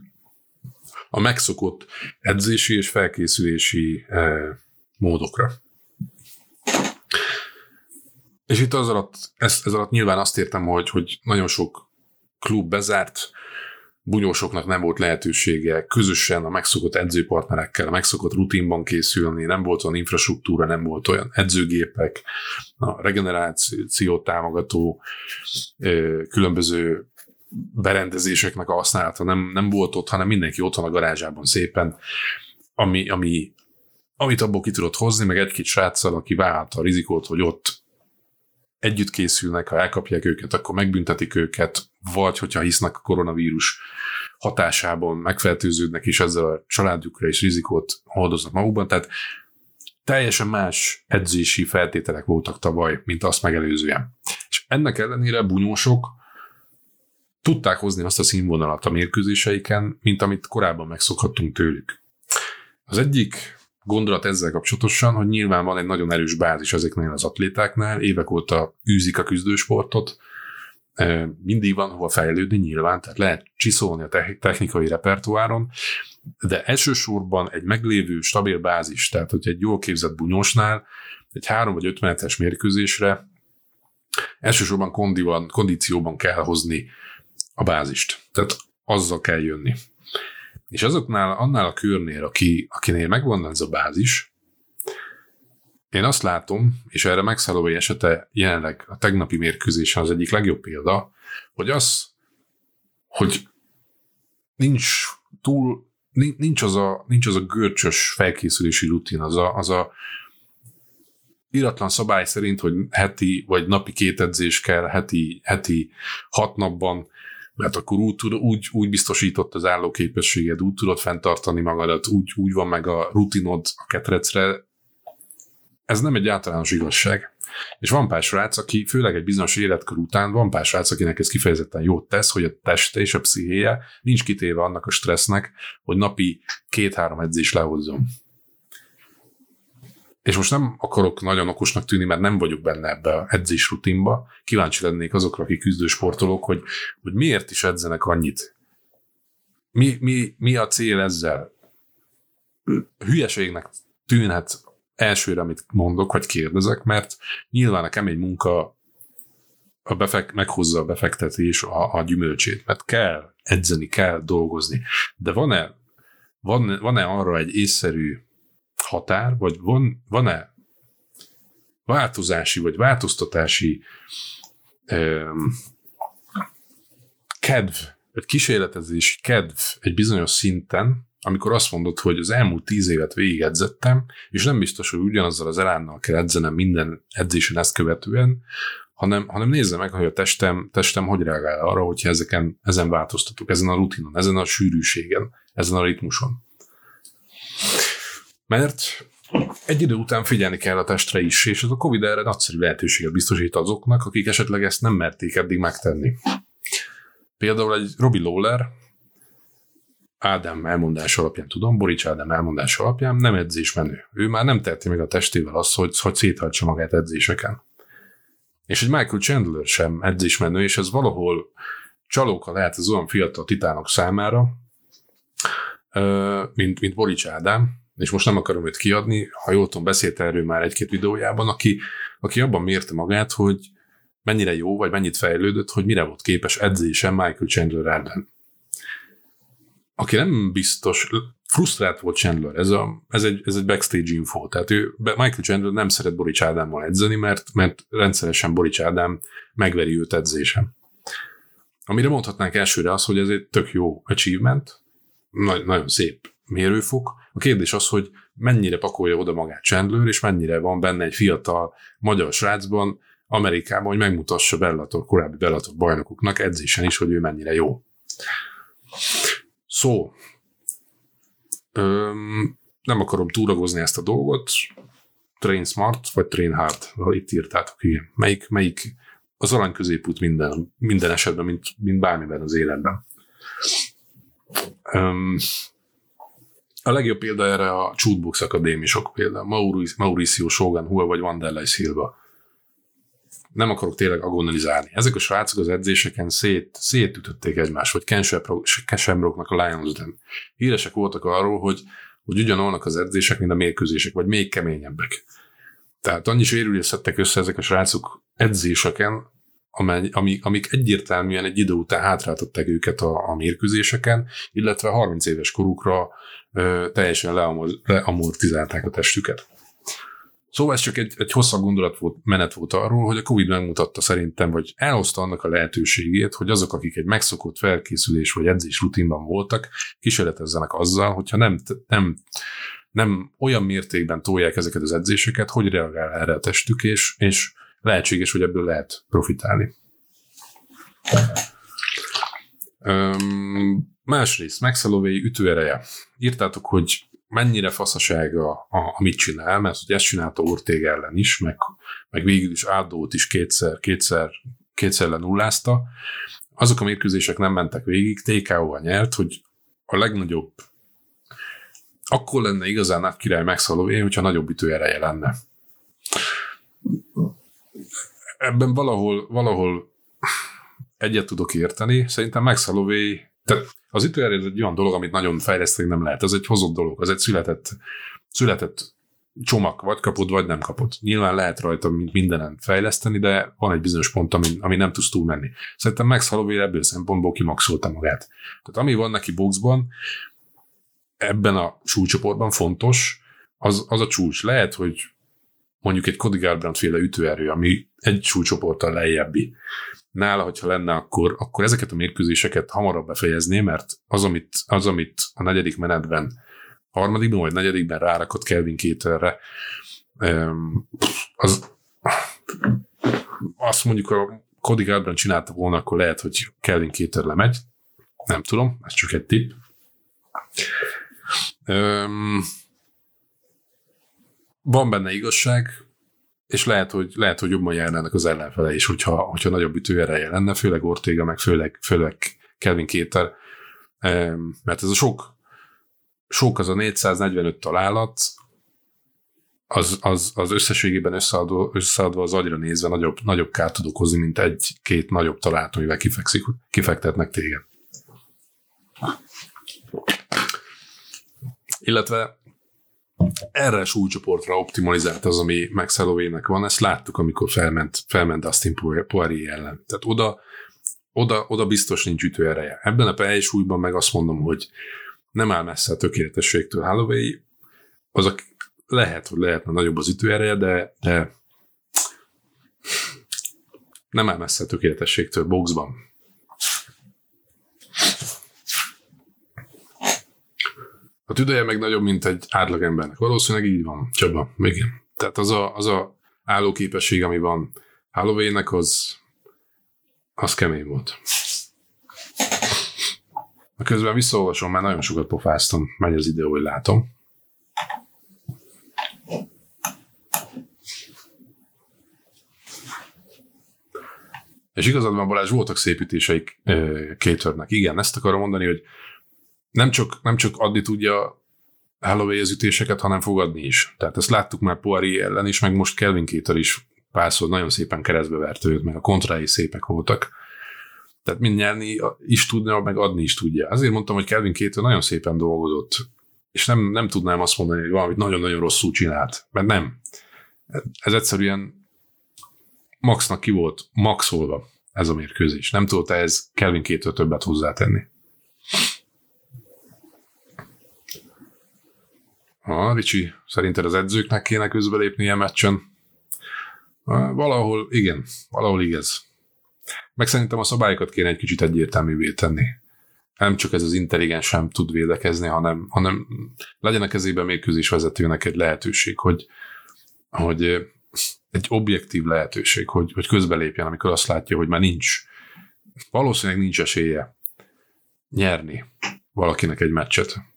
a megszokott edzési és felkészülési eh, módokra. És itt az alatt, ez, ez alatt nyilván azt értem, hogy, hogy nagyon sok klub bezárt, bunyósoknak nem volt lehetősége közösen a megszokott edzőpartnerekkel, a megszokott rutinban készülni, nem volt olyan infrastruktúra, nem volt olyan edzőgépek, a regeneráció támogató különböző berendezéseknek a használata nem, nem volt ott, hanem mindenki ott van a garázsában szépen, ami, ami, amit abból ki tudott hozni, meg egy-két sráccal, aki vállalta a rizikót, hogy ott együtt készülnek, ha elkapják őket, akkor megbüntetik őket, vagy hogyha hisznek a koronavírus hatásában, megfertőződnek, és ezzel a családjukra is rizikót hordoznak magukban. Tehát teljesen más edzési feltételek voltak tavaly, mint azt megelőzően. És ennek ellenére bunyósok tudták hozni azt a színvonalat a mérkőzéseiken, mint amit korábban megszokhattunk tőlük. Az egyik gondolat ezzel kapcsolatosan, hogy nyilván van egy nagyon erős bázis ezeknél az atlétáknál, évek óta űzik a küzdősportot, mindig van hova fejlődni nyilván, tehát lehet csiszolni a technikai repertoáron, de elsősorban egy meglévő stabil bázis, tehát hogy egy jól képzett bunyósnál egy három vagy öt menetes mérkőzésre elsősorban kondiban, kondícióban kell hozni a bázist. Tehát azzal kell jönni. És azoknál, annál a körnél, aki, akinél megvan ez a bázis, én azt látom, és erre megszállói esete jelenleg a tegnapi mérkőzésen az egyik legjobb példa, hogy az, hogy nincs túl, nincs az a, nincs az a görcsös felkészülési rutin, az a, az a iratlan szabály szerint, hogy heti vagy napi két edzés kell, heti, heti hat napban, mert akkor úgy, úgy, úgy biztosított az állóképességed, úgy tudod fenntartani magadat, úgy, úgy van meg a rutinod a ketrecre. Ez nem egy általános igazság. És van pár srác, aki főleg egy bizonyos életkor után, van pár srác, akinek ez kifejezetten jót tesz, hogy a teste és a pszichéje nincs kitéve annak a stressznek, hogy napi két-három edzés lehozzon. És most nem akarok nagyon okosnak tűnni, mert nem vagyok benne ebbe a edzés rutinba. Kíváncsi lennék azokra, akik küzdő sportolók, hogy, hogy miért is edzenek annyit. Mi, mi, mi a cél ezzel? Hülyeségnek tűnhet elsőre, amit mondok, vagy kérdezek, mert nyilván a kemény munka a befek, meghozza a befektetés a, a gyümölcsét, mert kell edzeni, kell dolgozni. De van-e, van, van-e arra egy észszerű határ, vagy van, van-e változási, vagy változtatási um, kedv, egy kísérletezési kedv egy bizonyos szinten, amikor azt mondod, hogy az elmúlt tíz évet végigedzettem, és nem biztos, hogy ugyanazzal az elánnal kell edzenem minden edzésen ezt követően, hanem, hanem nézze meg, hogy a testem, testem hogy reagál arra, hogyha ezeken, ezen változtatok, ezen a rutinon, ezen a sűrűségen, ezen a ritmuson. Mert egy idő után figyelni kell a testre is, és ez a Covid erre nagyszerű lehetőséget biztosít azoknak, akik esetleg ezt nem merték eddig megtenni. Például egy Robbie Lawler, Ádám elmondás alapján tudom, Borics Ádám elmondás alapján nem edzésmenő. Ő már nem teheti meg a testével azt, hogy, hogy széthajtsa magát edzéseken. És egy Michael Chandler sem edzésmenő, és ez valahol csalóka lehet az olyan fiatal titánok számára, mint, mint Borics Ádám, és most nem akarom őt kiadni, ha jól tudom, beszélt erről már egy-két videójában, aki, aki abban mérte magát, hogy mennyire jó, vagy mennyit fejlődött, hogy mire volt képes edzésen Michael Chandler ellen. Aki nem biztos, frusztrált volt Chandler, ez, a, ez, egy, ez egy backstage info, tehát ő, Michael Chandler nem szeret Borics Ádámmal edzeni, mert, mert rendszeresen Borics Ádám megveri őt edzésen. Amire mondhatnánk elsőre az, hogy ez egy tök jó achievement, nagy, nagyon szép mérőfok. A kérdés az, hogy mennyire pakolja oda magát Chandler, és mennyire van benne egy fiatal magyar srácban, Amerikában, hogy megmutassa Bellator, korábbi Bellator bajnokoknak edzésen is, hogy ő mennyire jó. Szó. Öm, nem akarom túragozni ezt a dolgot. Train smart, vagy train hard, ha itt írtátok, igen. Melyik, melyik az arany középút minden, minden esetben, mint, mint bármiben az életben. Öm, a legjobb példa erre a Chutebox akadémisok példa. Mauricio Shogun Hua vagy Wanderlei Silva. Nem akarok tényleg agonalizálni. Ezek a srácok az edzéseken szét, szétütötték egymást, vagy Ken Shamrocknak a Lions Den. Híresek voltak arról, hogy, hogy ugyanolnak az edzések, mint a mérkőzések, vagy még keményebbek. Tehát annyi sérülést szedtek össze ezek a srácok edzéseken, amely, ami, amik egyértelműen egy idő után hátráltatták őket a, a mérkőzéseken, illetve 30 éves korukra ö, teljesen leamortizálták a testüket. Szóval ez csak egy, egy hosszabb gondolat volt, menet volt arról, hogy a Covid megmutatta szerintem, vagy elhozta annak a lehetőségét, hogy azok, akik egy megszokott felkészülés vagy edzés rutinban voltak, kísérletezzenek azzal, hogyha nem, nem, nem olyan mértékben tolják ezeket az edzéseket, hogy reagál erre a testük, és, és lehetséges, hogy ebből lehet profitálni. Öm, másrészt, Maxelové ütőereje. Írtátok, hogy mennyire faszasága, a, amit csinál, mert ugye ezt csinálta Ortega ellen is, meg, meg végül is Áldót is kétszer, kétszer, kétszer lenullázta. Azok a mérkőzések nem mentek végig, TKO-val nyert, hogy a legnagyobb akkor lenne igazán király Maxalové, hogyha nagyobb ütőereje lenne. Ebben valahol, valahol egyet tudok érteni. Szerintem Maxalové, tehát az ütőerő egy olyan dolog, amit nagyon fejleszteni nem lehet. Ez egy hozott dolog, az egy született, született csomag, vagy kapod, vagy nem kapod. Nyilván lehet rajta mindenen fejleszteni, de van egy bizonyos pont, ami, ami nem tudsz túlmenni. Szerintem Max Holloway ebből szempontból kimaxolta magát. Tehát ami van neki boxban, ebben a súlycsoportban fontos, az, az a csúcs. Lehet, hogy mondjuk egy Cody Garbrandt féle ütőerő, ami egy súlycsoporttal lejjebbi. Nála, hogyha lenne, akkor, akkor ezeket a mérkőzéseket hamarabb befejezné, mert az, amit, az, amit a negyedik menetben, harmadikban vagy negyedikben rárakott Kelvin Kéterre, az azt mondjuk a Cody Garbrandt csinálta volna, akkor lehet, hogy Kelvin Kéter lemegy. Nem tudom, ez csak egy tipp. Van benne igazság, és lehet, hogy, lehet, hogy jobban járnának az ellenfele is, hogyha, hogyha nagyobb ütőereje lenne, főleg Ortega, meg főleg, főleg Kelvin Kéter, mert ez a sok, sok az a 445 találat, az, az, az összességében összeadva, összeadva az agyra nézve nagyobb, nagyobb kárt tud okozni, mint egy-két nagyobb találat, amivel kifekszik, kifektetnek téged. Illetve erre a súlycsoportra optimalizált az, ami Max Holloway-nek van, ezt láttuk, amikor felment, felment Dustin Poirier ellen. Tehát oda, oda, oda biztos nincs ütőereje. Ebben a PE súlyban meg azt mondom, hogy nem áll messze a tökéletességtől Holloway, az a, lehet, hogy lehetne nagyobb az ütőereje, de, de nem áll messze a tökéletességtől boxban. A tüdeje meg nagyobb, mint egy átlagembernek. Valószínűleg így van, Csaba. Igen. Tehát az a, az a állóképesség, ami van halloween az, az kemény volt. A közben visszaolvasom, mert nagyon sokat pofáztam, megy az idő, hogy látom. És igazad van, Balázs, voltak szépítéseik Kétörnek. Igen, ezt akarom mondani, hogy nem csak, nem csak adni tudja Holloway az ütéseket, hanem fogadni is. Tehát ezt láttuk már Poirier ellen is, meg most Kelvin Kéter is párszor nagyon szépen keresztbe vert őt, meg a kontrái szépek voltak. Tehát mind nyerni is tudna, meg adni is tudja. Azért mondtam, hogy Kelvin Kéter nagyon szépen dolgozott, és nem, nem tudnám azt mondani, hogy valamit nagyon-nagyon rosszul csinált, mert nem. Ez egyszerűen Maxnak ki volt maxolva ez a mérkőzés. Nem tudta ez Kelvin Kétől többet hozzátenni. Ha, Ricsi, szerinted az edzőknek kéne közbelépni a meccsen? Valahol igen, valahol igaz. Meg szerintem a szabályokat kéne egy kicsit egyértelművé tenni. Nem csak ez az intelligens sem tud védekezni, hanem, hanem legyen a kezében mérkőzés vezetőnek egy lehetőség, hogy, hogy egy objektív lehetőség, hogy, hogy közbelépjen, amikor azt látja, hogy már nincs, valószínűleg nincs esélye nyerni valakinek egy meccset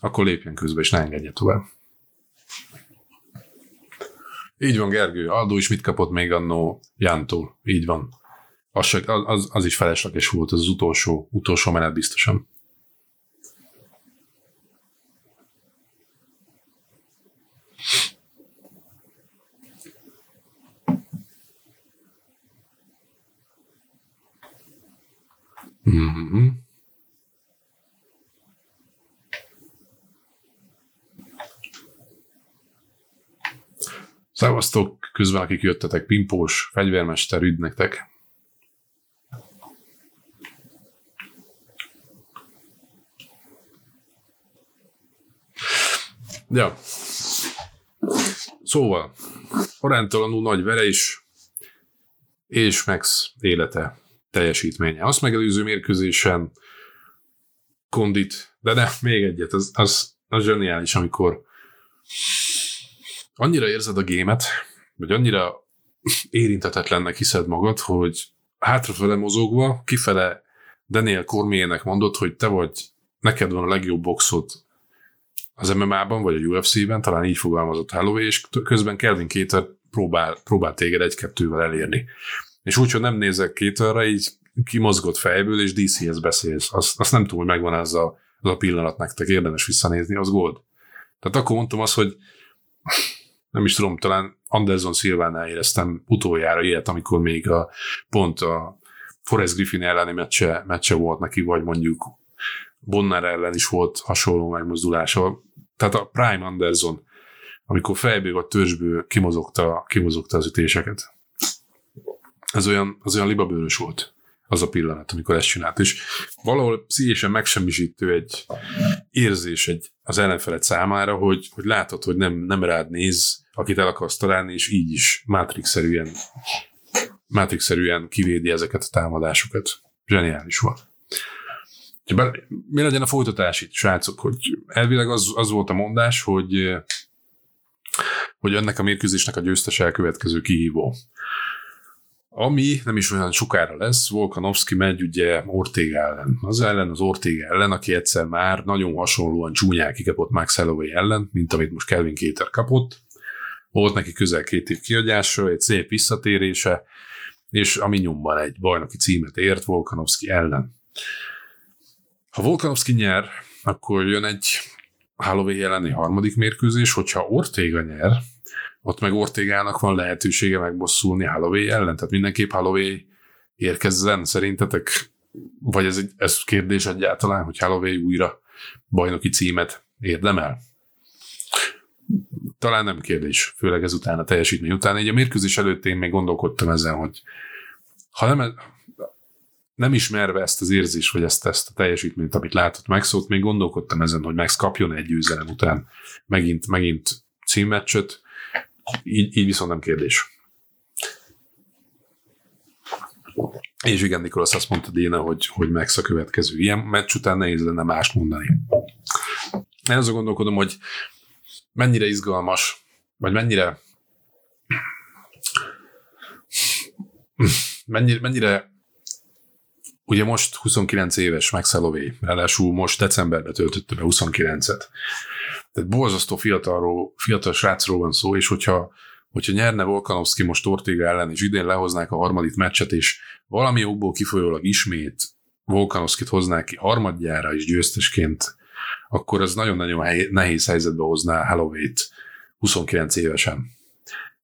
akkor lépjen közbe, és ne engedje tovább. Így van, Gergő. Aldó is mit kapott még annó Jántól. Így van. Az, az, az is felesleges volt, az, az utolsó, utolsó menet biztosan. Mm-hmm. Szevasztok, közben akik jöttetek, Pimpós, fegyvermester, üdv nektek. Ja. Szóval, aránytalanul nagy is, és Max élete teljesítménye. Azt megelőző mérkőzésen kondit, de ne, még egyet, az, az, az zseniális, amikor annyira érzed a gémet, vagy annyira érintetetlennek hiszed magad, hogy hátrafele mozogva, kifele Daniel Cormier-nek mondod, hogy te vagy, neked van a legjobb boxot az MMA-ban, vagy a UFC-ben, talán így fogalmazott Holloway, és közben Kelvin Kéter próbál, próbál téged egy-kettővel elérni. És úgy, hogy nem nézek Kéterre, így kimozgott fejből, és DC-hez beszélsz. Azt, azt nem tudom, hogy megvan ez a, az a pillanat nektek, érdemes visszanézni, az gold. Tehát akkor mondtam azt, hogy nem is tudom, talán Anderson Silvánál éreztem utoljára ilyet, amikor még a, pont a Forrest Griffin elleni meccse, meccse volt neki, vagy mondjuk Bonner ellen is volt hasonló megmozdulása. Tehát a Prime Anderson, amikor fejből vagy törzsből kimozogta, kimozogta az ütéseket. Ez olyan, az olyan libabőrös volt az a pillanat, amikor ezt csinált. És valahol pszichésen megsemmisítő egy érzés egy, az ellenfelet számára, hogy, hogy látod, hogy nem, nem rád néz, akit el akarsz találni, és így is Matrix-szerűen, Matrix-szerűen kivédi ezeket a támadásokat. Zseniális volt. Mi legyen a folytatás itt, srácok? Hogy elvileg az, az volt a mondás, hogy hogy ennek a mérkőzésnek a győztes elkövetkező kihívó. Ami nem is olyan sokára lesz, Volkanovski megy ugye Ortega ellen. Az ellen, az Ortega ellen, aki egyszer már nagyon hasonlóan csúnyán kikapott Max Holloway ellen, mint amit most Kelvin Kéter kapott. Volt neki közel két év kiadása, egy szép visszatérése, és ami nyomban egy bajnoki címet ért Volkanovski ellen. Ha Volkanovski nyer, akkor jön egy Holloway elleni harmadik mérkőzés, hogyha Ortega nyer, ott meg Ortegának van lehetősége megbosszulni Holloway ellen, tehát mindenképp Holloway érkezzen szerintetek? Vagy ez, egy, ez kérdés egyáltalán, hogy Holloway újra bajnoki címet érdemel? Talán nem kérdés, főleg ezután a teljesítmény után. Egy a mérkőzés előtt én még gondolkodtam ezen, hogy ha nem, nem ismerve ezt az érzést, vagy ezt, ezt a teljesítményt, amit látott szóval még gondolkodtam ezen, hogy Max kapjon egy győzelem után megint, megint címmeccset, így, így viszont nem kérdés. És igen, Nikolas azt mondta Déna, hogy, hogy Max a következő. Ilyen meccs után nehéz lenne mást mondani. Én azon gondolkodom, hogy mennyire izgalmas, vagy mennyire mennyire, mennyire ugye most 29 éves Max Holloway, ráadásul most decemberben töltötte be 29-et. Tehát borzasztó fiatalról, fiatal srácról van szó, és hogyha, hogyha nyerne Volkanovski most Ortega ellen, és idén lehoznák a harmadik meccset, és valami okból kifolyólag ismét Volkanovskit hoznák ki harmadjára is győztesként, akkor az nagyon-nagyon nehéz helyzetbe hozná Holloway-t 29 évesen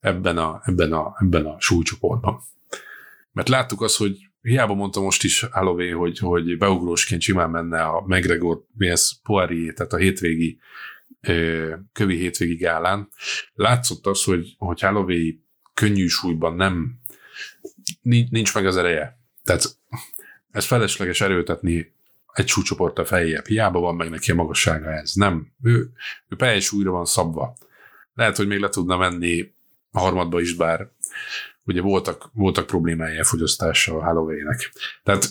ebben a, ebben a, ebben a súlycsoportban. Mert láttuk azt, hogy hiába mondta most is Holloway, hogy, hogy beugrósként simán menne a McGregor, ez Poirier, tehát a hétvégi kövi hétvégi gálán. Látszott az, hogy, hogy Holloway könnyű súlyban nem, nincs meg az ereje. Tehát ez felesleges erőtetni egy súlycsoporttal feljebb. Hiába van meg neki a magassága ez. Nem. Ő, ő teljes újra van szabva. Lehet, hogy még le tudna menni a harmadba is, bár ugye voltak, voltak problémái a fogyasztással a Holloway-nek. Tehát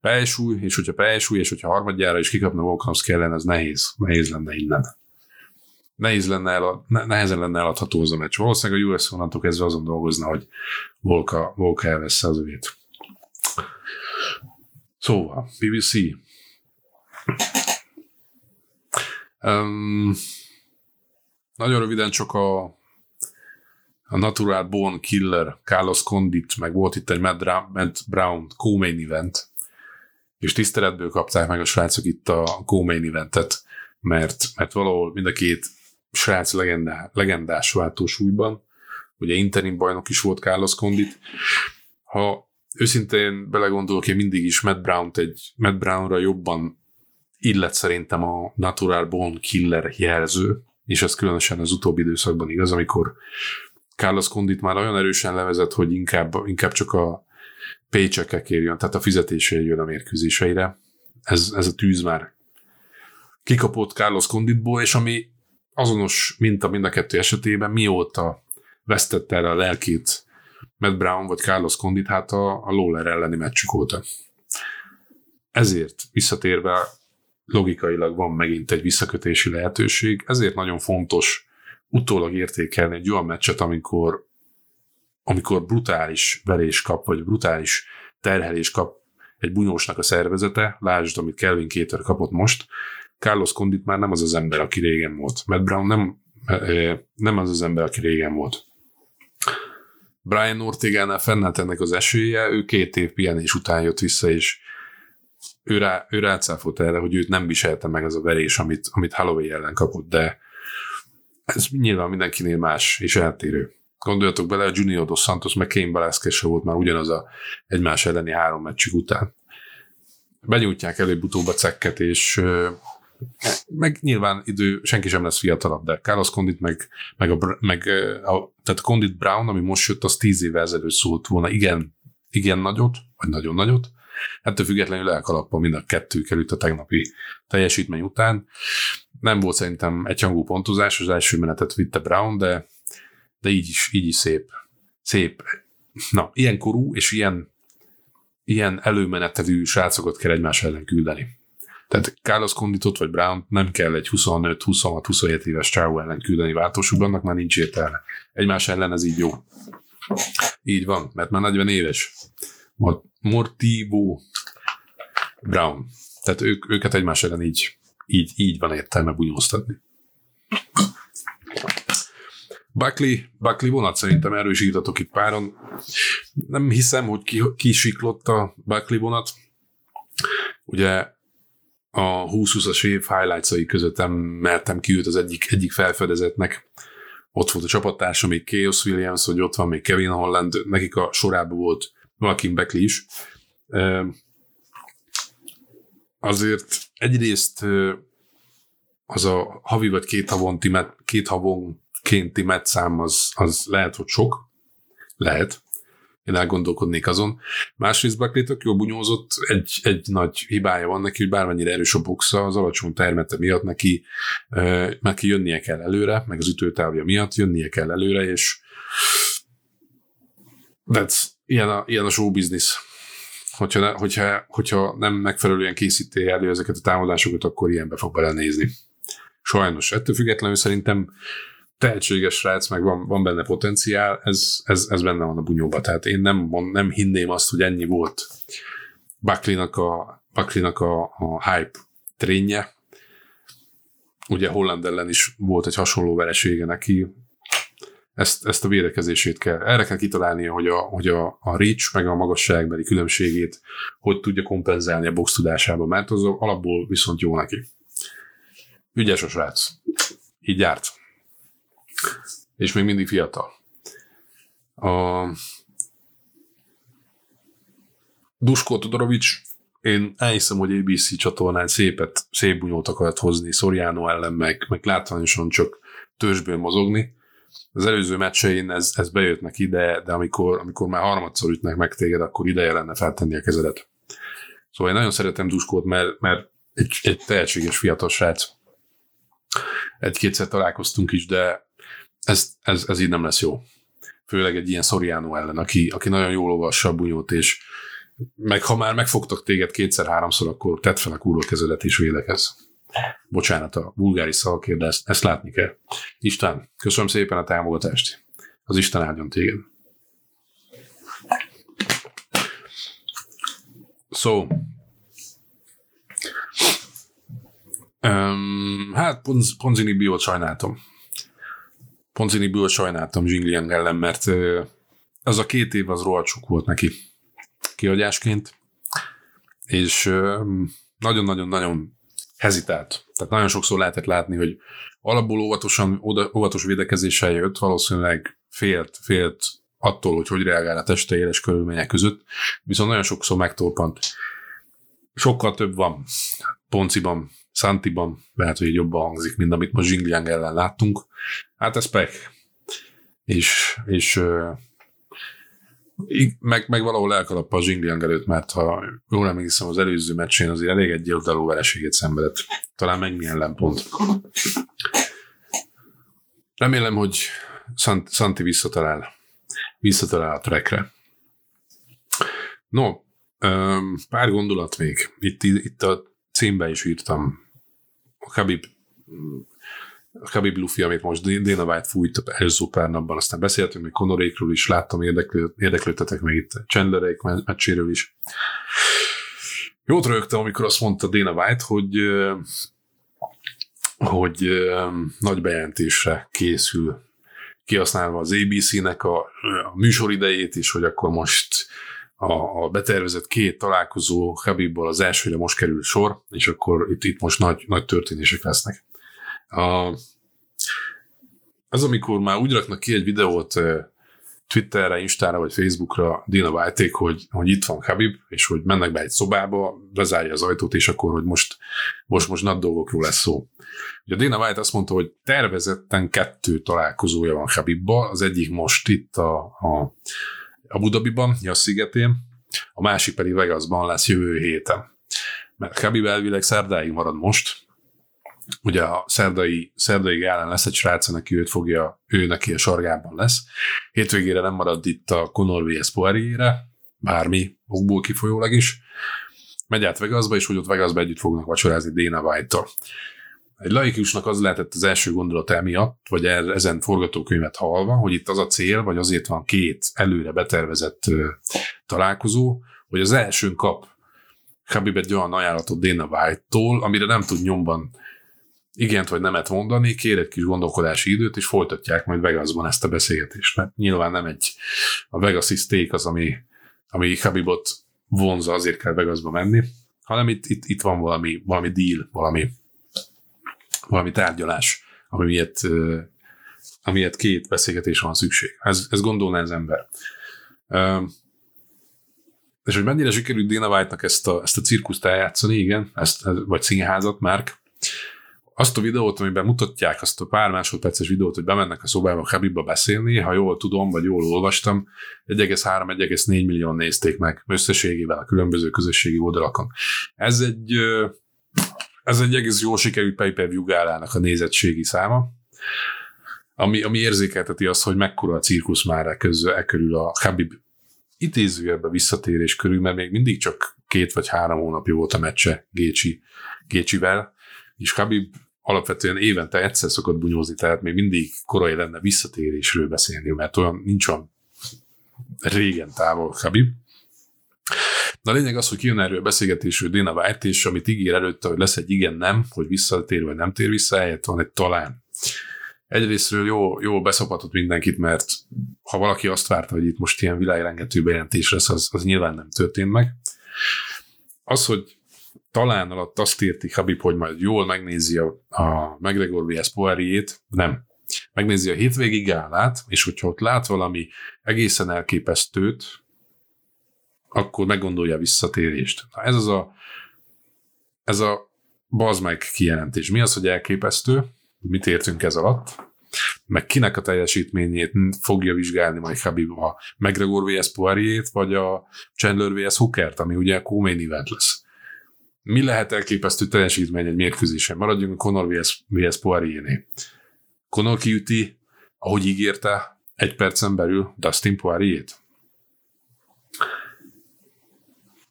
pelsúly, és hogyha pelsúly, és hogyha harmadjára is kikapna Volkanovski ellen, az nehéz, nehéz lenne innen. Nehéz lenne el, nehezen lenne eladható az a meccs. Valószínűleg a US onnantól kezdve azon dolgozna, hogy Volka, Volka elvessze az övét. Szóval, BBC. Um, nagyon röviden csak a, a Natural Born Killer, Carlos Condit, meg volt itt egy Matt Brown co-main event, és tiszteletből kapták meg a srácok itt a co-main eventet, mert, mert valahol mind a két srác legendá, legendás váltósúlyban, ugye interim bajnok is volt Carlos Condit. Ha őszintén belegondolok, én mindig is Matt, brown egy, Matt Brownra jobban illet szerintem a Natural Born Killer jelző, és ez különösen az utóbbi időszakban igaz, amikor Carlos Condit már olyan erősen levezet, hogy inkább, inkább csak a paycheck jön, tehát a fizetése jön a mérkőzéseire. Ez, ez a tűz már kikapott Carlos Conditból, és ami azonos minta mind a kettő esetében, mióta vesztette el a lelkét Matt Brown vagy Carlos Condit, hát a, a Lawler elleni meccsük óta. Ezért visszatérve logikailag van megint egy visszakötési lehetőség, ezért nagyon fontos utólag értékelni egy olyan meccset, amikor amikor brutális verés kap, vagy brutális terhelés kap egy bunyósnak a szervezete, lásd, amit Kelvin Kéter kapott most, Carlos Condit már nem az az ember, aki régen volt. Matt Brown nem, nem az az ember, aki régen volt. Brian Ortegánál fennállt ennek az esélye, ő két év pihenés után jött vissza, és ő, rá, ő rácáfolt erre, hogy őt nem viselte meg az a verés, amit, amit Holloway ellen kapott, de ez nyilván mindenkinél más és eltérő. Gondoljatok bele, a Junior dos Santos meg Kane Velasquez volt már ugyanaz a egymás elleni három meccsük után. Benyújtják előbb-utóbb a cekket, és meg nyilván idő, senki sem lesz fiatalabb, de Carlos Condit meg, meg, a, meg a, tehát Condit Brown, ami most jött, az tíz évvel ezelőtt szólt volna igen, igen nagyot, vagy nagyon nagyot. Ettől függetlenül elkalappa mind a kettő került a tegnapi teljesítmény után. Nem volt szerintem egy hangú pontozás, az első menetet vitte Brown, de, de így is, így is szép. Szép. Na, ilyen korú és ilyen, ilyen előmenetevű srácokat kell egymás ellen küldeni. Tehát Carlos Conditot vagy Brown nem kell egy 25, 26, 27 éves csávó ellen küldeni váltósukban, annak már nincs értelme. Egymás ellen ez így jó. Így van, mert már 40 éves. Mortivo Brown. Tehát ők, őket egymás ellen így, így, így van értelme bunyóztatni. Buckley, Buckley vonat szerintem erről is írtatok itt páron. Nem hiszem, hogy ki, ki siklott a Buckley vonat. Ugye a 20-20-as év highlights között nem mertem ki az egyik, egyik felfedezetnek. Ott volt a csapattársam, még Chaos Williams, hogy ott van még Kevin Holland, nekik a sorában volt Joaquin Beckley is. Azért egyrészt az a havi vagy két havonti, két havonkénti metszám az, az lehet, hogy sok. Lehet én elgondolkodnék azon. Másrészt Buckley tök jó bunyózott, egy, egy nagy hibája van neki, hogy bármennyire erős a boxa, az alacsony termete miatt neki, neki jönnie kell előre, meg az ütőtávja miatt jönnie kell előre, és that's, ilyen a, ilyen a show business. Hogyha, ne, hogyha, hogyha nem megfelelően készíti elő ezeket a támadásokat, akkor ilyenbe fog belenézni. Sajnos. Ettől függetlenül szerintem tehetséges srác, meg van, van benne potenciál, ez, ez, ez benne van a bunyóba. Tehát én nem, nem hinném azt, hogy ennyi volt Buckley-nak a, Buckley-nak a, a hype trénje. Ugye Holland ellen is volt egy hasonló veresége neki, ezt, ezt a védekezését kell. Erre kell kitalálnia, hogy a, hogy a, a reach meg a magasságbeli különbségét hogy tudja kompenzálni a box tudásában, mert az alapból viszont jó neki. Ügyes a srác. Így járt és még mindig fiatal. A Dusko Todorovics, én elhiszem, hogy ABC csatornán szépet, szép bunyót akart hozni Soriano ellen, meg, meg látványosan csak törzsből mozogni. Az előző meccsein ez, ez bejött neki, de, de amikor, amikor már harmadszor ütnek meg téged, akkor ideje lenne feltenni a kezedet. Szóval én nagyon szeretem Duskót, mert, mert egy, egy tehetséges fiatal srác. Egy-kétszer találkoztunk is, de ez, ez, ez így nem lesz jó. Főleg egy ilyen Soriano ellen, aki, aki nagyon jól olvassa a bunyót, és meg ha már megfogtak téged kétszer-háromszor, akkor tedd fel a kezedet és védekez. Bocsánat a vulgári szavakért, de ezt, ezt látni kell. Isten, köszönöm szépen a támogatást. Az Isten áldjon téged. So, um, hát Ponzini biót sajnáltam Ponziniből sajnáltam Zsingliang ellen, mert az a két év az rohadt sok volt neki kiadásként, és nagyon-nagyon-nagyon hezitált. Tehát nagyon sokszor lehetett látni, hogy alapból óvatosan, óvatos védekezéssel jött, valószínűleg félt, félt attól, hogy hogy reagál a teste éles körülmények között, viszont nagyon sokszor megtorpant. Sokkal több van Ponciban, Santiban, lehet, hogy jobban hangzik, mint amit most Zsingliang ellen láttunk. Hát ez pek. És, és meg, meg valahol elkalappa a Zsingliang előtt, mert ha jól emlékszem, az előző meccsén azért elég egy oldalú vereséget szenvedett. Talán meg milyen lempont. Remélem, hogy Sant, Santi visszatalál. Visszatalál a trackre. No, pár gondolat még. Itt, itt a címbe is írtam. A Khabib Khabib Luffy, amit most Dana White fújt előző pár napban, aztán beszéltünk még Conorékről is, láttam, érdeklő, érdeklődtetek meg itt Chandlerék meccséről is. Jót rögtem, amikor azt mondta Dana White, hogy hogy nagy bejelentésre készül kihasználva az ABC-nek a, a műsoridejét is, hogy akkor most a, a betervezett két találkozó Habibból az elsőre most kerül sor, és akkor itt, itt most nagy, nagy történések lesznek. A, az, amikor már úgy raknak ki egy videót Twitterre, Instára vagy Facebookra Dina white hogy, hogy itt van Habib, és hogy mennek be egy szobába, bezárja az ajtót, és akkor, hogy most, most, most nagy dolgokról lesz szó. Ugye Dana White azt mondta, hogy tervezetten kettő találkozója van Habibbal, az egyik most itt a, a, a Budabiban, a szigetén, a másik pedig Vegasban lesz jövő héten. Mert Habib elvileg szerdáig marad most, ugye a szerdai, szerdai gálán lesz egy srác, aki őt fogja, ő neki a sargában lesz. Hétvégére nem marad itt a Conor vs. Poirier-re, bármi okból kifolyólag is. Megy át Vegasba, és hogy ott Vegasba együtt fognak vacsorázni Dana White-tal. Egy laikusnak az lehetett az első gondolat emiatt, vagy ezen forgatókönyvet hallva, hogy itt az a cél, vagy azért van két előre betervezett találkozó, hogy az elsőn kap Khabib egy olyan ajánlatot Dana White-tól, amire nem tud nyomban igent vagy nemet mondani, kér egy kis gondolkodási időt, és folytatják majd Vegasban ezt a beszélgetést. Mert nyilván nem egy a Vegas steak az, ami, ami Habibot vonza, azért kell Vegasba menni, hanem itt, itt, itt van valami, valami deal, valami, valami tárgyalás, ami miatt, amiért két beszélgetés van szükség. Ez, ez gondolná az ember. És hogy mennyire sikerült Dana White-nak ezt a, ezt a cirkuszt eljátszani, igen, ezt, vagy színházat, Márk, azt a videót, amiben mutatják azt a pár másodperces videót, hogy bemennek a szobába Habibba beszélni, ha jól tudom, vagy jól olvastam, 1,3-1,4 millió nézték meg összességével a különböző közösségi oldalakon. Ez egy, ez egy egész jól sikerült pay-per-view gálának a nézettségi száma, ami, ami érzékelteti azt, hogy mekkora a cirkusz már e, közül, e körül a Habib idézőjelbe visszatérés körül, mert még mindig csak két vagy három hónapja volt a meccse Gécsi, Gécsivel, és Habib alapvetően évente egyszer szokott bunyózni, tehát még mindig korai lenne visszatérésről beszélni, mert olyan nincs olyan régen távol Habib. Na a lényeg az, hogy kijön erről a beszélgetésről Dana White, és amit ígér előtte, hogy lesz egy igen-nem, hogy visszatér vagy nem tér vissza, helyett van egy talán. Egyrésztről jó, jó beszopatott mindenkit, mert ha valaki azt várta, hogy itt most ilyen világrengető bejelentés lesz, az, az nyilván nem történt meg. Az, hogy talán alatt azt érti Habib, hogy majd jól megnézi a, a McGregor vs. Poirier-t, nem. Megnézi a hétvégi gálát, és hogyha ott lát valami egészen elképesztőt, akkor meggondolja a visszatérést. Na ez az a, ez a bazd meg kijelentés. Mi az, hogy elképesztő? Mit értünk ez alatt? Meg kinek a teljesítményét fogja vizsgálni majd Habib a McGregor vs. Poirier-t, vagy a Chandler vs. Hookert, ami ugye a co lesz mi lehet elképesztő teljesítmény egy mérkőzésen? Maradjunk Conor vs, vs Poirier-nél. Conor kiüti, ahogy ígérte, egy percen belül Dustin Poirier-t.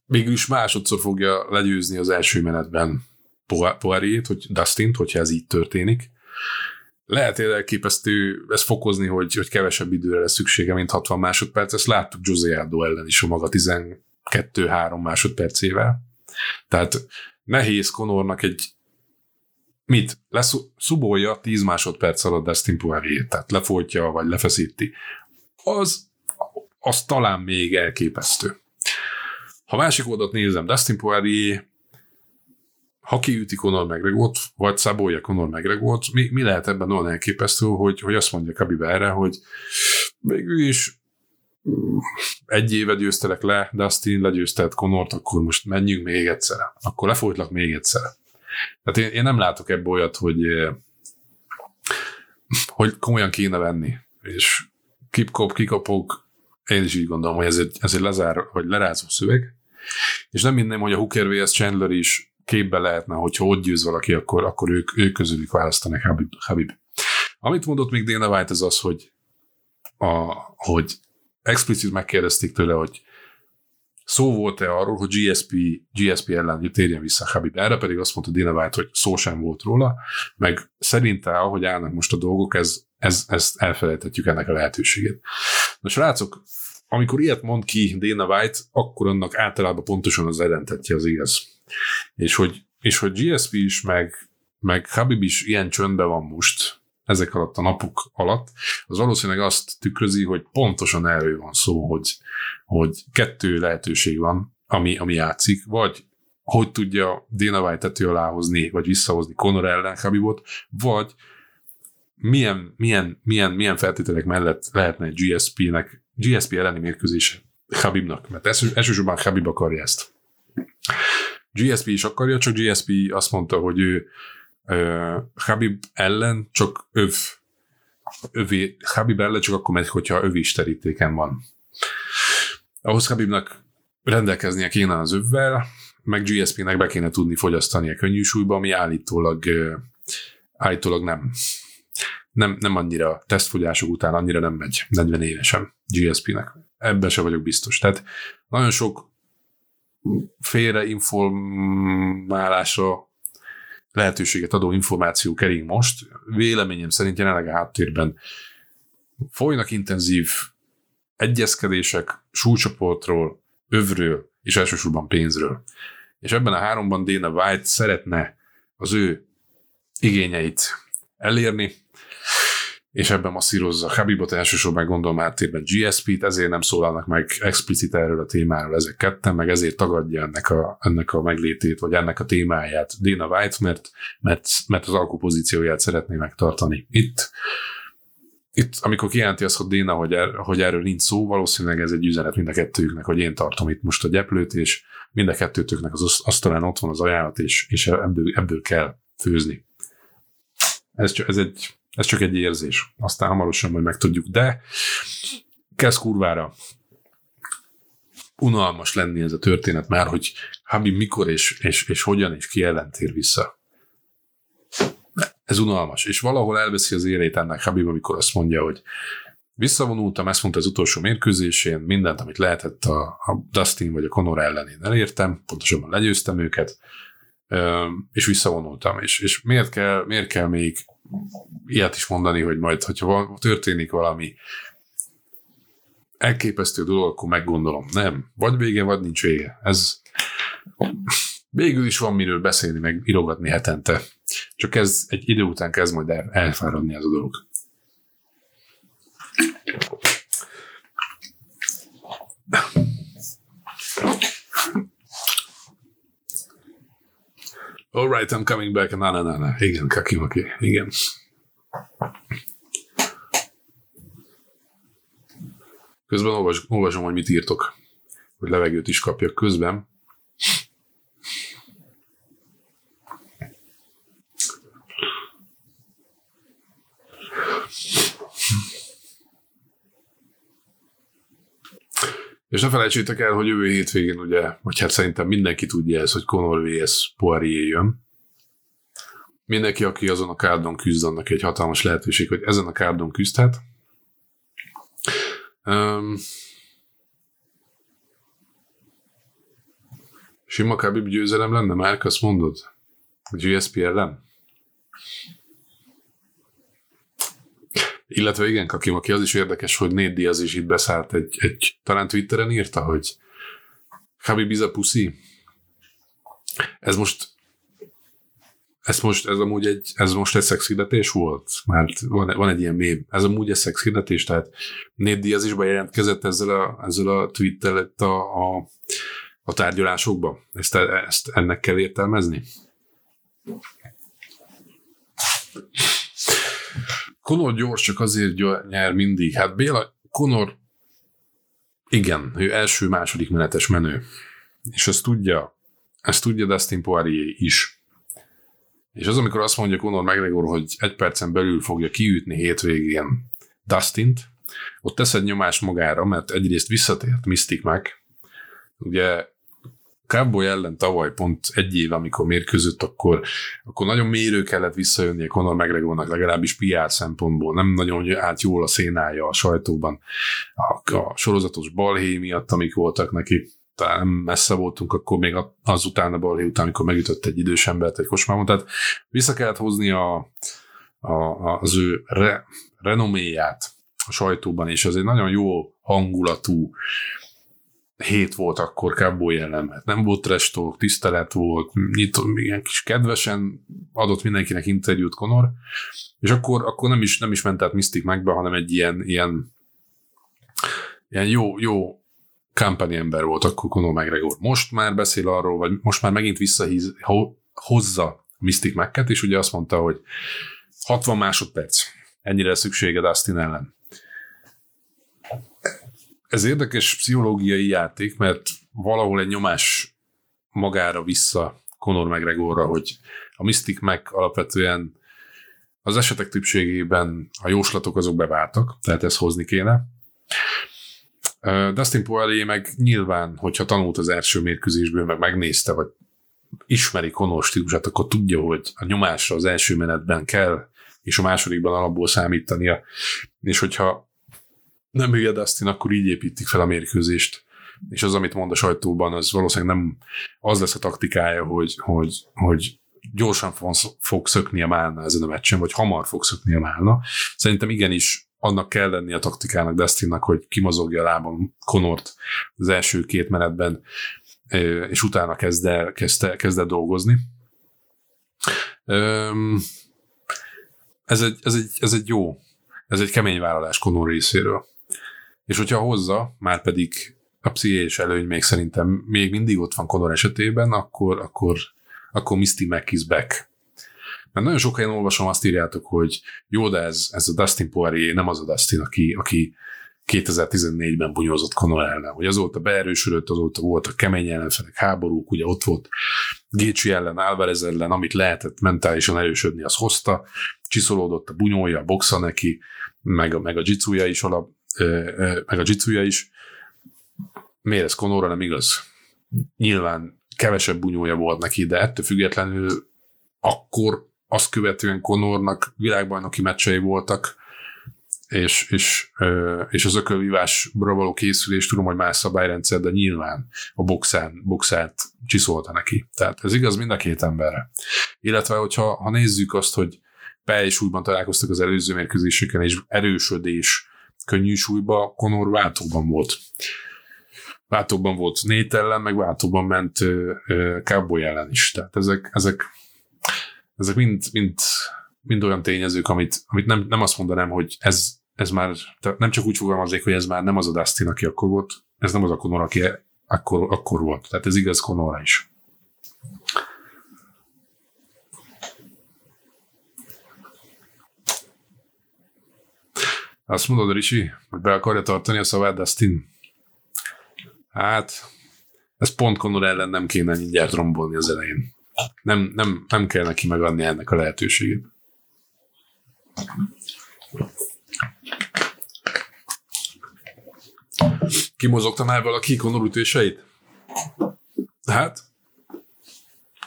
Végül is másodszor fogja legyőzni az első menetben Poirier-t, hogy Dustin-t, hogyha ez így történik. Lehet elképesztő ezt fokozni, hogy, hogy kevesebb időre lesz szüksége, mint 60 másodperc. Ezt láttuk José Aldo ellen is a maga 12-3 másodpercével tehát nehéz Konornak egy mit? Leszubolja 10 másodperc alatt Dustin poirier tehát lefolytja, vagy lefeszíti. Az, az talán még elképesztő. Ha másik oldalt nézem, Dustin Poirier ha kiüti Conor McGregor-t, vagy szabolja Conor McGregor-t, mi, mi lehet ebben olyan elképesztő, hogy, hogy azt mondja Khabib erre, hogy végül is egy éve győztelek le, Dustin legyőzted Conort, akkor most menjünk még egyszer. Akkor lefolytlak még egyszer. Tehát én, én nem látok ebből olyat, hogy, eh, hogy komolyan kéne venni. És kipkop, kikapok, én is így gondolom, hogy ez egy, ez egy lezár, vagy lerázó szöveg. És nem minden, hogy a Hooker vs. Chandler is képbe lehetne, hogyha ott győz valaki, akkor, akkor ők, ők közülük választanak Habib. Habib. Amit mondott még Dana White, az az, hogy, a, hogy explicit megkérdezték tőle, hogy szó volt-e arról, hogy GSP, GSP ellen térjen vissza Habib. Erre pedig azt mondta Dana White, hogy szó sem volt róla, meg szerinte, ahogy állnak most a dolgok, ez, ez, ezt elfelejthetjük ennek a lehetőségét. Na srácok, amikor ilyet mond ki Dana White, akkor annak általában pontosan az ellentetje az igaz. És hogy, és hogy GSP is, meg, meg Habib is ilyen csöndben van most, ezek alatt a napok alatt, az valószínűleg azt tükrözi, hogy pontosan erről van szó, hogy, hogy kettő lehetőség van, ami, ami játszik, vagy hogy tudja Dana White tető alá hozni, vagy visszahozni Conor ellen Habibot, vagy milyen, milyen, milyen, milyen feltételek mellett lehetne egy GSP-nek, GSP elleni mérkőzése Habibnak, mert elsősorban Habib akarja ezt. GSP is akarja, csak GSP azt mondta, hogy ő uh, Habib ellen csak öv, övé, Habib ellen csak akkor megy, hogyha öv is terítéken van. Ahhoz Habibnak rendelkeznie kéne az övvel, meg GSP-nek be kéne tudni fogyasztani a könnyű súlyba, ami állítólag, uh, állítólag nem. Nem, nem annyira tesztfogyások után annyira nem megy 40 évesen GSP-nek. Ebben se vagyok biztos. Tehát nagyon sok félreinformálásra lehetőséget adó információ kering most. Véleményem szerint jelenleg a háttérben folynak intenzív egyezkedések súlycsoportról, övről és elsősorban pénzről. És ebben a háromban Dana White szeretne az ő igényeit elérni, és ebben masszírozza Habibot, elsősorban gondolom áttérben GSP-t, ezért nem szólalnak meg explicit erről a témáról ezek ketten, meg ezért tagadja ennek a, ennek a meglétét, vagy ennek a témáját Dana White, mert, mert, mert az alkupozícióját szeretné megtartani. Itt itt, amikor kijelenti azt, hogy Déna, hogy, er, hogy erről nincs szó, valószínűleg ez egy üzenet mind a kettőjüknek, hogy én tartom itt most a gyeplőt, és mind a kettőtöknek az asztalán ott van az ajánlat, és, és ebből, ebből kell főzni. Ez, csak, ez egy ez csak egy érzés. Aztán hamarosan majd megtudjuk. De kezd kurvára unalmas lenni ez a történet már, hogy Habib mikor és, és, és hogyan és ki ellen tér vissza. Ez unalmas. És valahol elveszi az érét ennek Habib, amikor azt mondja, hogy visszavonultam, ezt mondta az utolsó mérkőzésén, mindent, amit lehetett a, a Dustin vagy a Conor ellen én elértem, pontosabban legyőztem őket, és visszavonultam. És, és miért, kell, miért kell még ilyet is mondani, hogy majd, hogyha van, történik valami elképesztő dolog, akkor meggondolom. Nem. Vagy vége, vagy nincs vége. Ez végül is van miről beszélni, meg írogatni hetente. Csak ez egy idő után kezd majd el, elfáradni ez a dolog. All right, I'm coming back. Na, na, na, na. Igen, kakimaki. Igen. Közben olvas, olvasom, hogy mit írtok, hogy levegőt is kapjak közben. És ne felejtsétek el, hogy jövő hétvégén ugye, vagy hát szerintem mindenki tudja ez, hogy Conor vs. Poirier jön. Mindenki, aki azon a kárdon küzd, annak egy hatalmas lehetőség, hogy ezen a kárdon küzdhet. Um, sima Khabib győzelem lenne, már azt mondod? A GSP ellen? Illetve igen, Kakim, aki az is érdekes, hogy Nate Diaz is itt beszállt egy, egy talán Twitteren írta, hogy Khabib is a pussy. Ez most ez most, ez amúgy egy, ez most egy szexhirdetés volt? Mert van, van egy ilyen mém. Ez amúgy egy szexhirdetés, tehát Nate Diaz is bejelentkezett ezzel a, ezzel a tweettel a, a, a tárgyalásokba. Ezt, ezt ennek kell értelmezni? Conor gyors csak azért nyer mindig. Hát Béla, Conor igen, ő első-második menetes menő. És ezt tudja, ezt tudja Dustin Poirier is. És az, amikor azt mondja Conor McGregor, hogy egy percen belül fogja kiütni hétvégén Dustint, ott teszed nyomás magára, mert egyrészt visszatért Mystic meg, ugye Cowboy ellen tavaly pont egy év, amikor mérkőzött, akkor, akkor nagyon mérő kellett visszajönni a Conor McGregornak, legalábbis PR szempontból. Nem nagyon állt jól a szénája a sajtóban. A, a sorozatos balhé miatt, amik voltak neki. talán nem messze voltunk, akkor még az utána balhé után, amikor megütött egy idős embert egy kocsmában. Tehát vissza kellett hozni a, a, az ő re, renoméját a sajtóban, és ez egy nagyon jó hangulatú hét volt akkor Cowboy ellen, mert nem volt restók, tisztelet volt, nyitó, ilyen kis kedvesen adott mindenkinek interjút Conor, és akkor, akkor nem, is, nem is ment át Mystic megbe, hanem egy ilyen, ilyen, ilyen jó, jó kampani ember volt akkor Conor McGregor. Most már beszél arról, vagy most már megint visszahíz, hozza Mystic Mac-et, és ugye azt mondta, hogy 60 másodperc, ennyire szüksége Dustin ellen. Ez érdekes pszichológiai játék, mert valahol egy nyomás magára vissza Conor McGregorra, hogy a Mystic Mac alapvetően az esetek többségében a jóslatok azok beváltak, tehát ezt hozni kéne. Dustin Poirier meg nyilván, hogyha tanult az első mérkőzésből, meg megnézte, vagy ismeri Conor stílusát, akkor tudja, hogy a nyomásra az első menetben kell, és a másodikban alapból számítania. És hogyha nem hülye Dustin, akkor így építik fel a mérkőzést. És az, amit mond a sajtóban, az valószínűleg nem az lesz a taktikája, hogy, hogy, hogy gyorsan fog szökni a málna ezen a meccsen, vagy hamar fog szökni a málna. Szerintem igenis annak kell lenni a taktikának Destinnak, hogy kimozogja a lábon Conort az első két menetben, és utána kezd el, kezd el, dolgozni. Ez egy, ez, egy, ez egy jó, ez egy kemény vállalás Conor részéről. És hogyha hozza, már pedig a pszichés előny még szerintem még mindig ott van Conor esetében, akkor, akkor, akkor Misty Mac is back. Mert nagyon sok helyen olvasom, azt írjátok, hogy jó, de ez, ez a Dustin Poirier nem az a Dustin, aki, aki 2014-ben bunyózott Conor ellen, hogy azóta beerősödött, azóta voltak kemény ellenfelek, háborúk, ugye ott volt Gécsi ellen, Álvarez ellen, amit lehetett mentálisan erősödni, az hozta, csiszolódott a bunyója, a boxa neki, meg a, meg a jitsuja is alap, meg a jitsuja is. Miért ez Conorra nem igaz? Nyilván kevesebb bunyója volt neki, de ettől függetlenül akkor azt követően Conornak világbajnoki meccsei voltak, és, és, és az ökölvívásra való készülés, tudom, hogy más szabályrendszer, de nyilván a boxán, boxát csiszolta neki. Tehát ez igaz mind a két emberre. Illetve, hogyha ha nézzük azt, hogy Pe és újban találkoztak az előző mérkőzéseken, és erősödés könnyű súlyba, Conor váltóban volt. Váltóban volt Nate ellen, meg váltóban ment Cowboy ellen is. Tehát ezek, ezek, ezek mind, mind, mind olyan tényezők, amit, amit nem, nem azt mondanám, hogy ez, ez már, nem csak úgy fogalmaznék, hogy ez már nem az a Dustin, aki akkor volt, ez nem az a Conor, aki akkor, akkor volt. Tehát ez igaz Conorra is. Azt mondod, Ricsi, hogy be akarja tartani a szavát Dustin? Hát, ez pont Conor ellen nem kéne mindjárt rombolni az elején. Nem, nem, nem kell neki megadni ennek a lehetőségét. Kimozogta már valaki Conor ütéseit? Hát,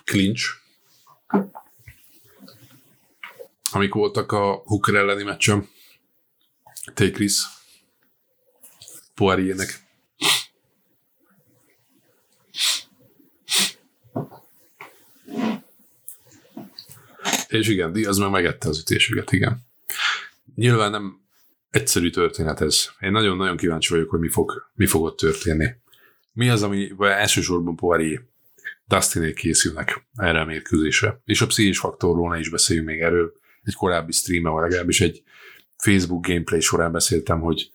clinch. Amik voltak a Hooker elleni meccsem. Chris. Poiriernek. És igen, Diaz meg megette az ütéseket, igen. Nyilván nem egyszerű történet ez. Én nagyon-nagyon kíváncsi vagyok, hogy mi fog, mi fog ott történni. Mi az, ami elsősorban Poirier Dustinék készülnek erre a mérkőzésre. És a pszichés faktorról ne is beszéljünk még erről. Egy korábbi streamben, vagy legalábbis egy Facebook gameplay során beszéltem, hogy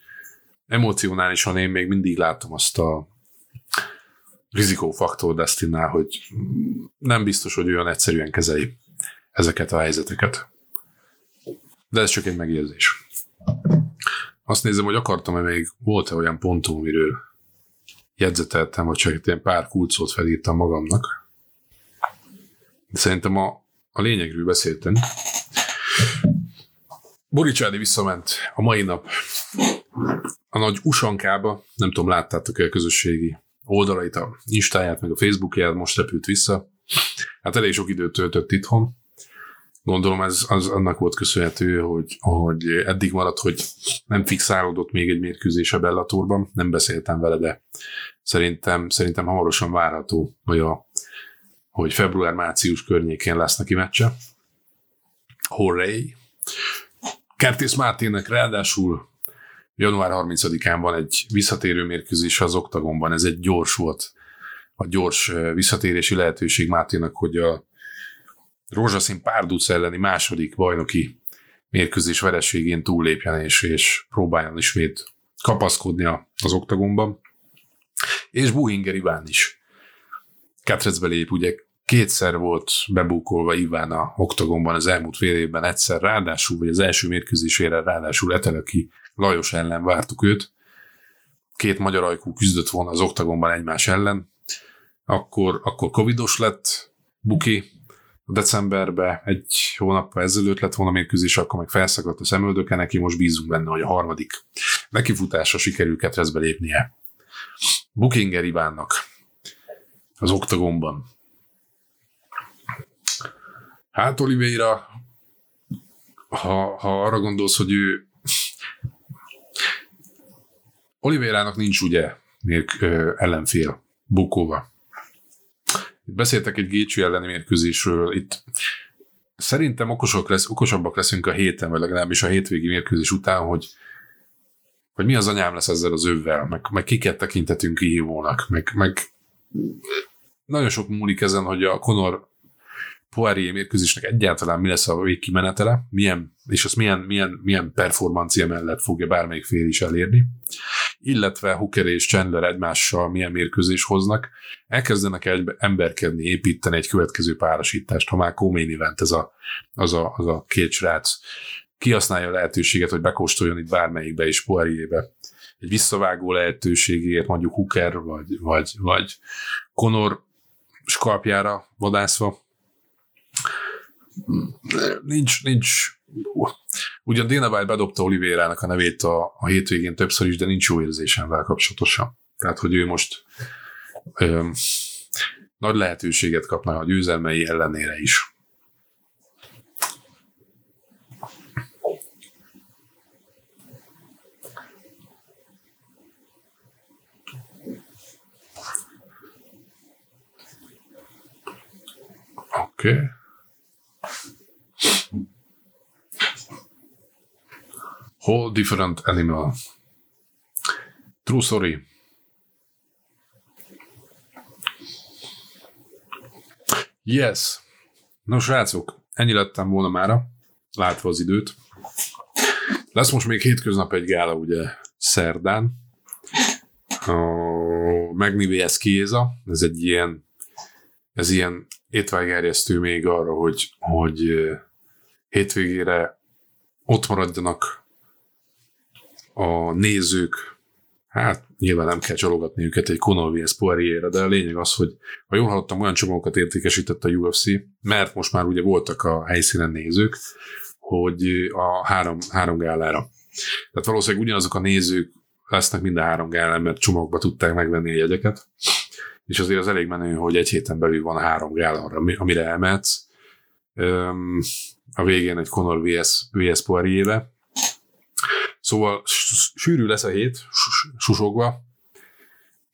emocionálisan én még mindig látom azt a rizikófaktor Destinnál, hogy nem biztos, hogy olyan egyszerűen kezeli ezeket a helyzeteket. De ez csak egy megérzés. Azt nézem, hogy akartam-e még, volt-e olyan pontom, amiről jegyzeteltem, vagy csak ilyen pár kulcsot felírtam magamnak. De szerintem a, a lényegről beszéltem. Boricsádi visszament a mai nap a nagy usankába, nem tudom, láttátok-e a közösségi oldalait, a Instáját, meg a Facebookját, most repült vissza. Hát elég sok időt töltött itthon. Gondolom ez az annak volt köszönhető, hogy, hogy eddig maradt, hogy nem fixálódott még egy mérkőzés a Bellatorban, nem beszéltem vele, de szerintem, szerintem hamarosan várható, hogy, a, hogy február-március környékén lesz neki meccse. Horrey! Curtis Martinnek ráadásul január 30-án van egy visszatérő mérkőzés az oktagonban, ez egy gyors volt, a gyors visszatérési lehetőség Máténak, hogy a rózsaszín párduc elleni második bajnoki mérkőzés vereségén túllépjen és, és próbáljon ismét kapaszkodni az oktagonban. És Buhinger Iván is. Ketrecbe lép, ugye kétszer volt bebúkolva Iván a oktagonban az elmúlt fél évben egyszer, ráadásul, vagy az első mérkőzésére ráadásul Eteleki Lajos ellen vártuk őt. Két magyar ajkú küzdött volna az oktagonban egymás ellen. Akkor, akkor covidos lett Buki, decemberben, egy hónappal ezelőtt lett volna mérkőzés, akkor meg felszakadt a szemöldöke, neki most bízunk benne, hogy a harmadik nekifutásra sikerül ketrezbe lépnie. Bukinger Ivánnak az oktagonban. Hát Oliveira, ha, ha arra gondolsz, hogy ő Oliverának nincs ugye még ellenfél Bukóva. Itt beszéltek egy Gécsű elleni mérkőzésről, itt szerintem okosok lesz, okosabbak leszünk a héten, vagy legalábbis a hétvégi mérkőzés után, hogy hogy mi az anyám lesz ezzel az övvel, meg, meg kiket tekintetünk kihívónak, meg, meg nagyon sok múlik ezen, hogy a Conor Poirier mérkőzésnek egyáltalán mi lesz a végkimenetele, milyen, és azt milyen, milyen, milyen performancia mellett fogja bármelyik fél is elérni, illetve Hooker és Chandler egymással milyen mérkőzés hoznak, elkezdenek egy emberkedni, építeni egy következő párosítást, ha már Komény event ez a, az, a, az a két srác. Kihasználja a lehetőséget, hogy bekóstoljon itt bármelyikbe is Poirierbe? Egy visszavágó lehetőségért, mondjuk Hooker vagy, vagy, vagy Conor skalpjára vadászva, nincs, nincs ugyan White bedobta Olivérának a nevét a, a hétvégén többször is, de nincs jó érzésem vele kapcsolatosan. Tehát, hogy ő most ö, nagy lehetőséget kapna a győzelmei ellenére is. Oké. Okay. Whole different animal. True story. Yes. Nos, srácok, ennyi lettem volna mára, látva az időt. Lesz most még hétköznap egy gála, ugye, szerdán. A Magni vs. Kieza, ez egy ilyen, ez ilyen étvágerjesztő még arra, hogy, hogy hétvégére ott maradjanak a nézők, hát nyilván nem kell csalogatni őket egy Conor vs. Poirier-re, de a lényeg az, hogy ha jól hallottam, olyan csomagokat értékesített a UFC, mert most már ugye voltak a helyszínen nézők, hogy a három, három gálára. Tehát valószínűleg ugyanazok a nézők lesznek minden három gálán, mert csomagba tudták megvenni a jegyeket, és azért az elég menő, hogy egy héten belül van három gála, amire elmehetsz. A végén egy Conor vs. vs. Poirier-be, Szóval sűrű lesz a hét, susogva,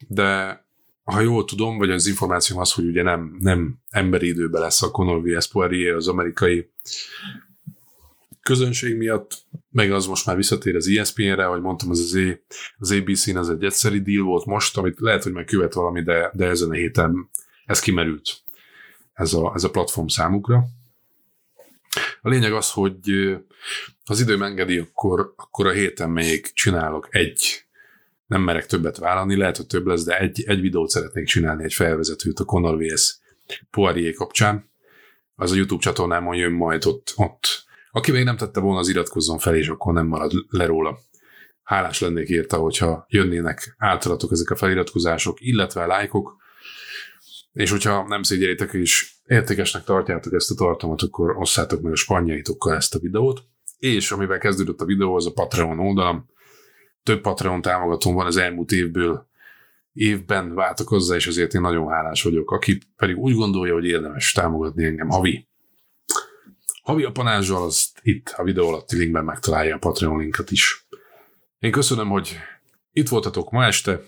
de ha jól tudom, vagy az információm az, hogy ugye nem, nem emberi időben lesz a Conor vs. Poirier az amerikai közönség miatt, meg az most már visszatér az ESPN-re, ahogy mondtam, az, az, az ABC-n az egy egyszeri deal volt most, amit lehet, hogy meg követ valami, de, de ezen a héten ez kimerült, ez a, ez a platform számukra. A lényeg az, hogy az időm engedi, akkor, akkor a héten még csinálok egy, nem merek többet vállalni, lehet, hogy több lesz, de egy, egy videót szeretnék csinálni, egy felvezetőt a Conor vs. Poirier kapcsán. Az a YouTube csatornámon jön majd ott, ott. Aki még nem tette volna, az iratkozzon fel, és akkor nem marad le róla. Hálás lennék érte, hogyha jönnének általatok ezek a feliratkozások, illetve lájkok, és hogyha nem szégyelitek és értékesnek tartjátok ezt a tartalmat, akkor osszátok meg a spannyaitokkal ezt a videót. És amivel kezdődött a videó, az a Patreon oldalam. Több Patreon támogatóm van az elmúlt évből, évben váltok hozzá, és ezért én nagyon hálás vagyok. Aki pedig úgy gondolja, hogy érdemes támogatni engem havi havi apanázsal, azt itt a videó alatti linkben megtalálja a Patreon linket is. Én köszönöm, hogy itt voltatok ma este.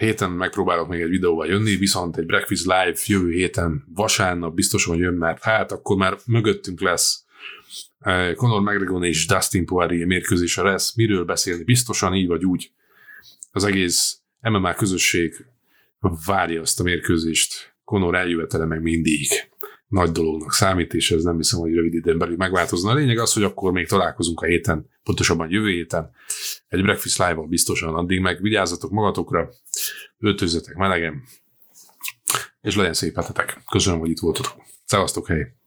Héten megpróbálok még egy videóval jönni, viszont egy Breakfast Live jövő héten vasárnap biztosan jön, mert hát akkor már mögöttünk lesz eh, Conor McGregor és Dustin Poirier mérkőzése lesz. Miről beszélni? Biztosan így vagy úgy. Az egész MMA közösség várja azt a mérkőzést. Conor eljövetele meg mindig nagy dolognak számít, és ez nem hiszem, hogy rövid időn belül megváltozna. A lényeg az, hogy akkor még találkozunk a héten, pontosabban jövő héten, egy Breakfast Live-val biztosan, addig meg vigyázzatok magatokra, öltözzetek melegen, és legyen szép hetetek. Köszönöm, hogy itt voltatok. Szevasztok, hely!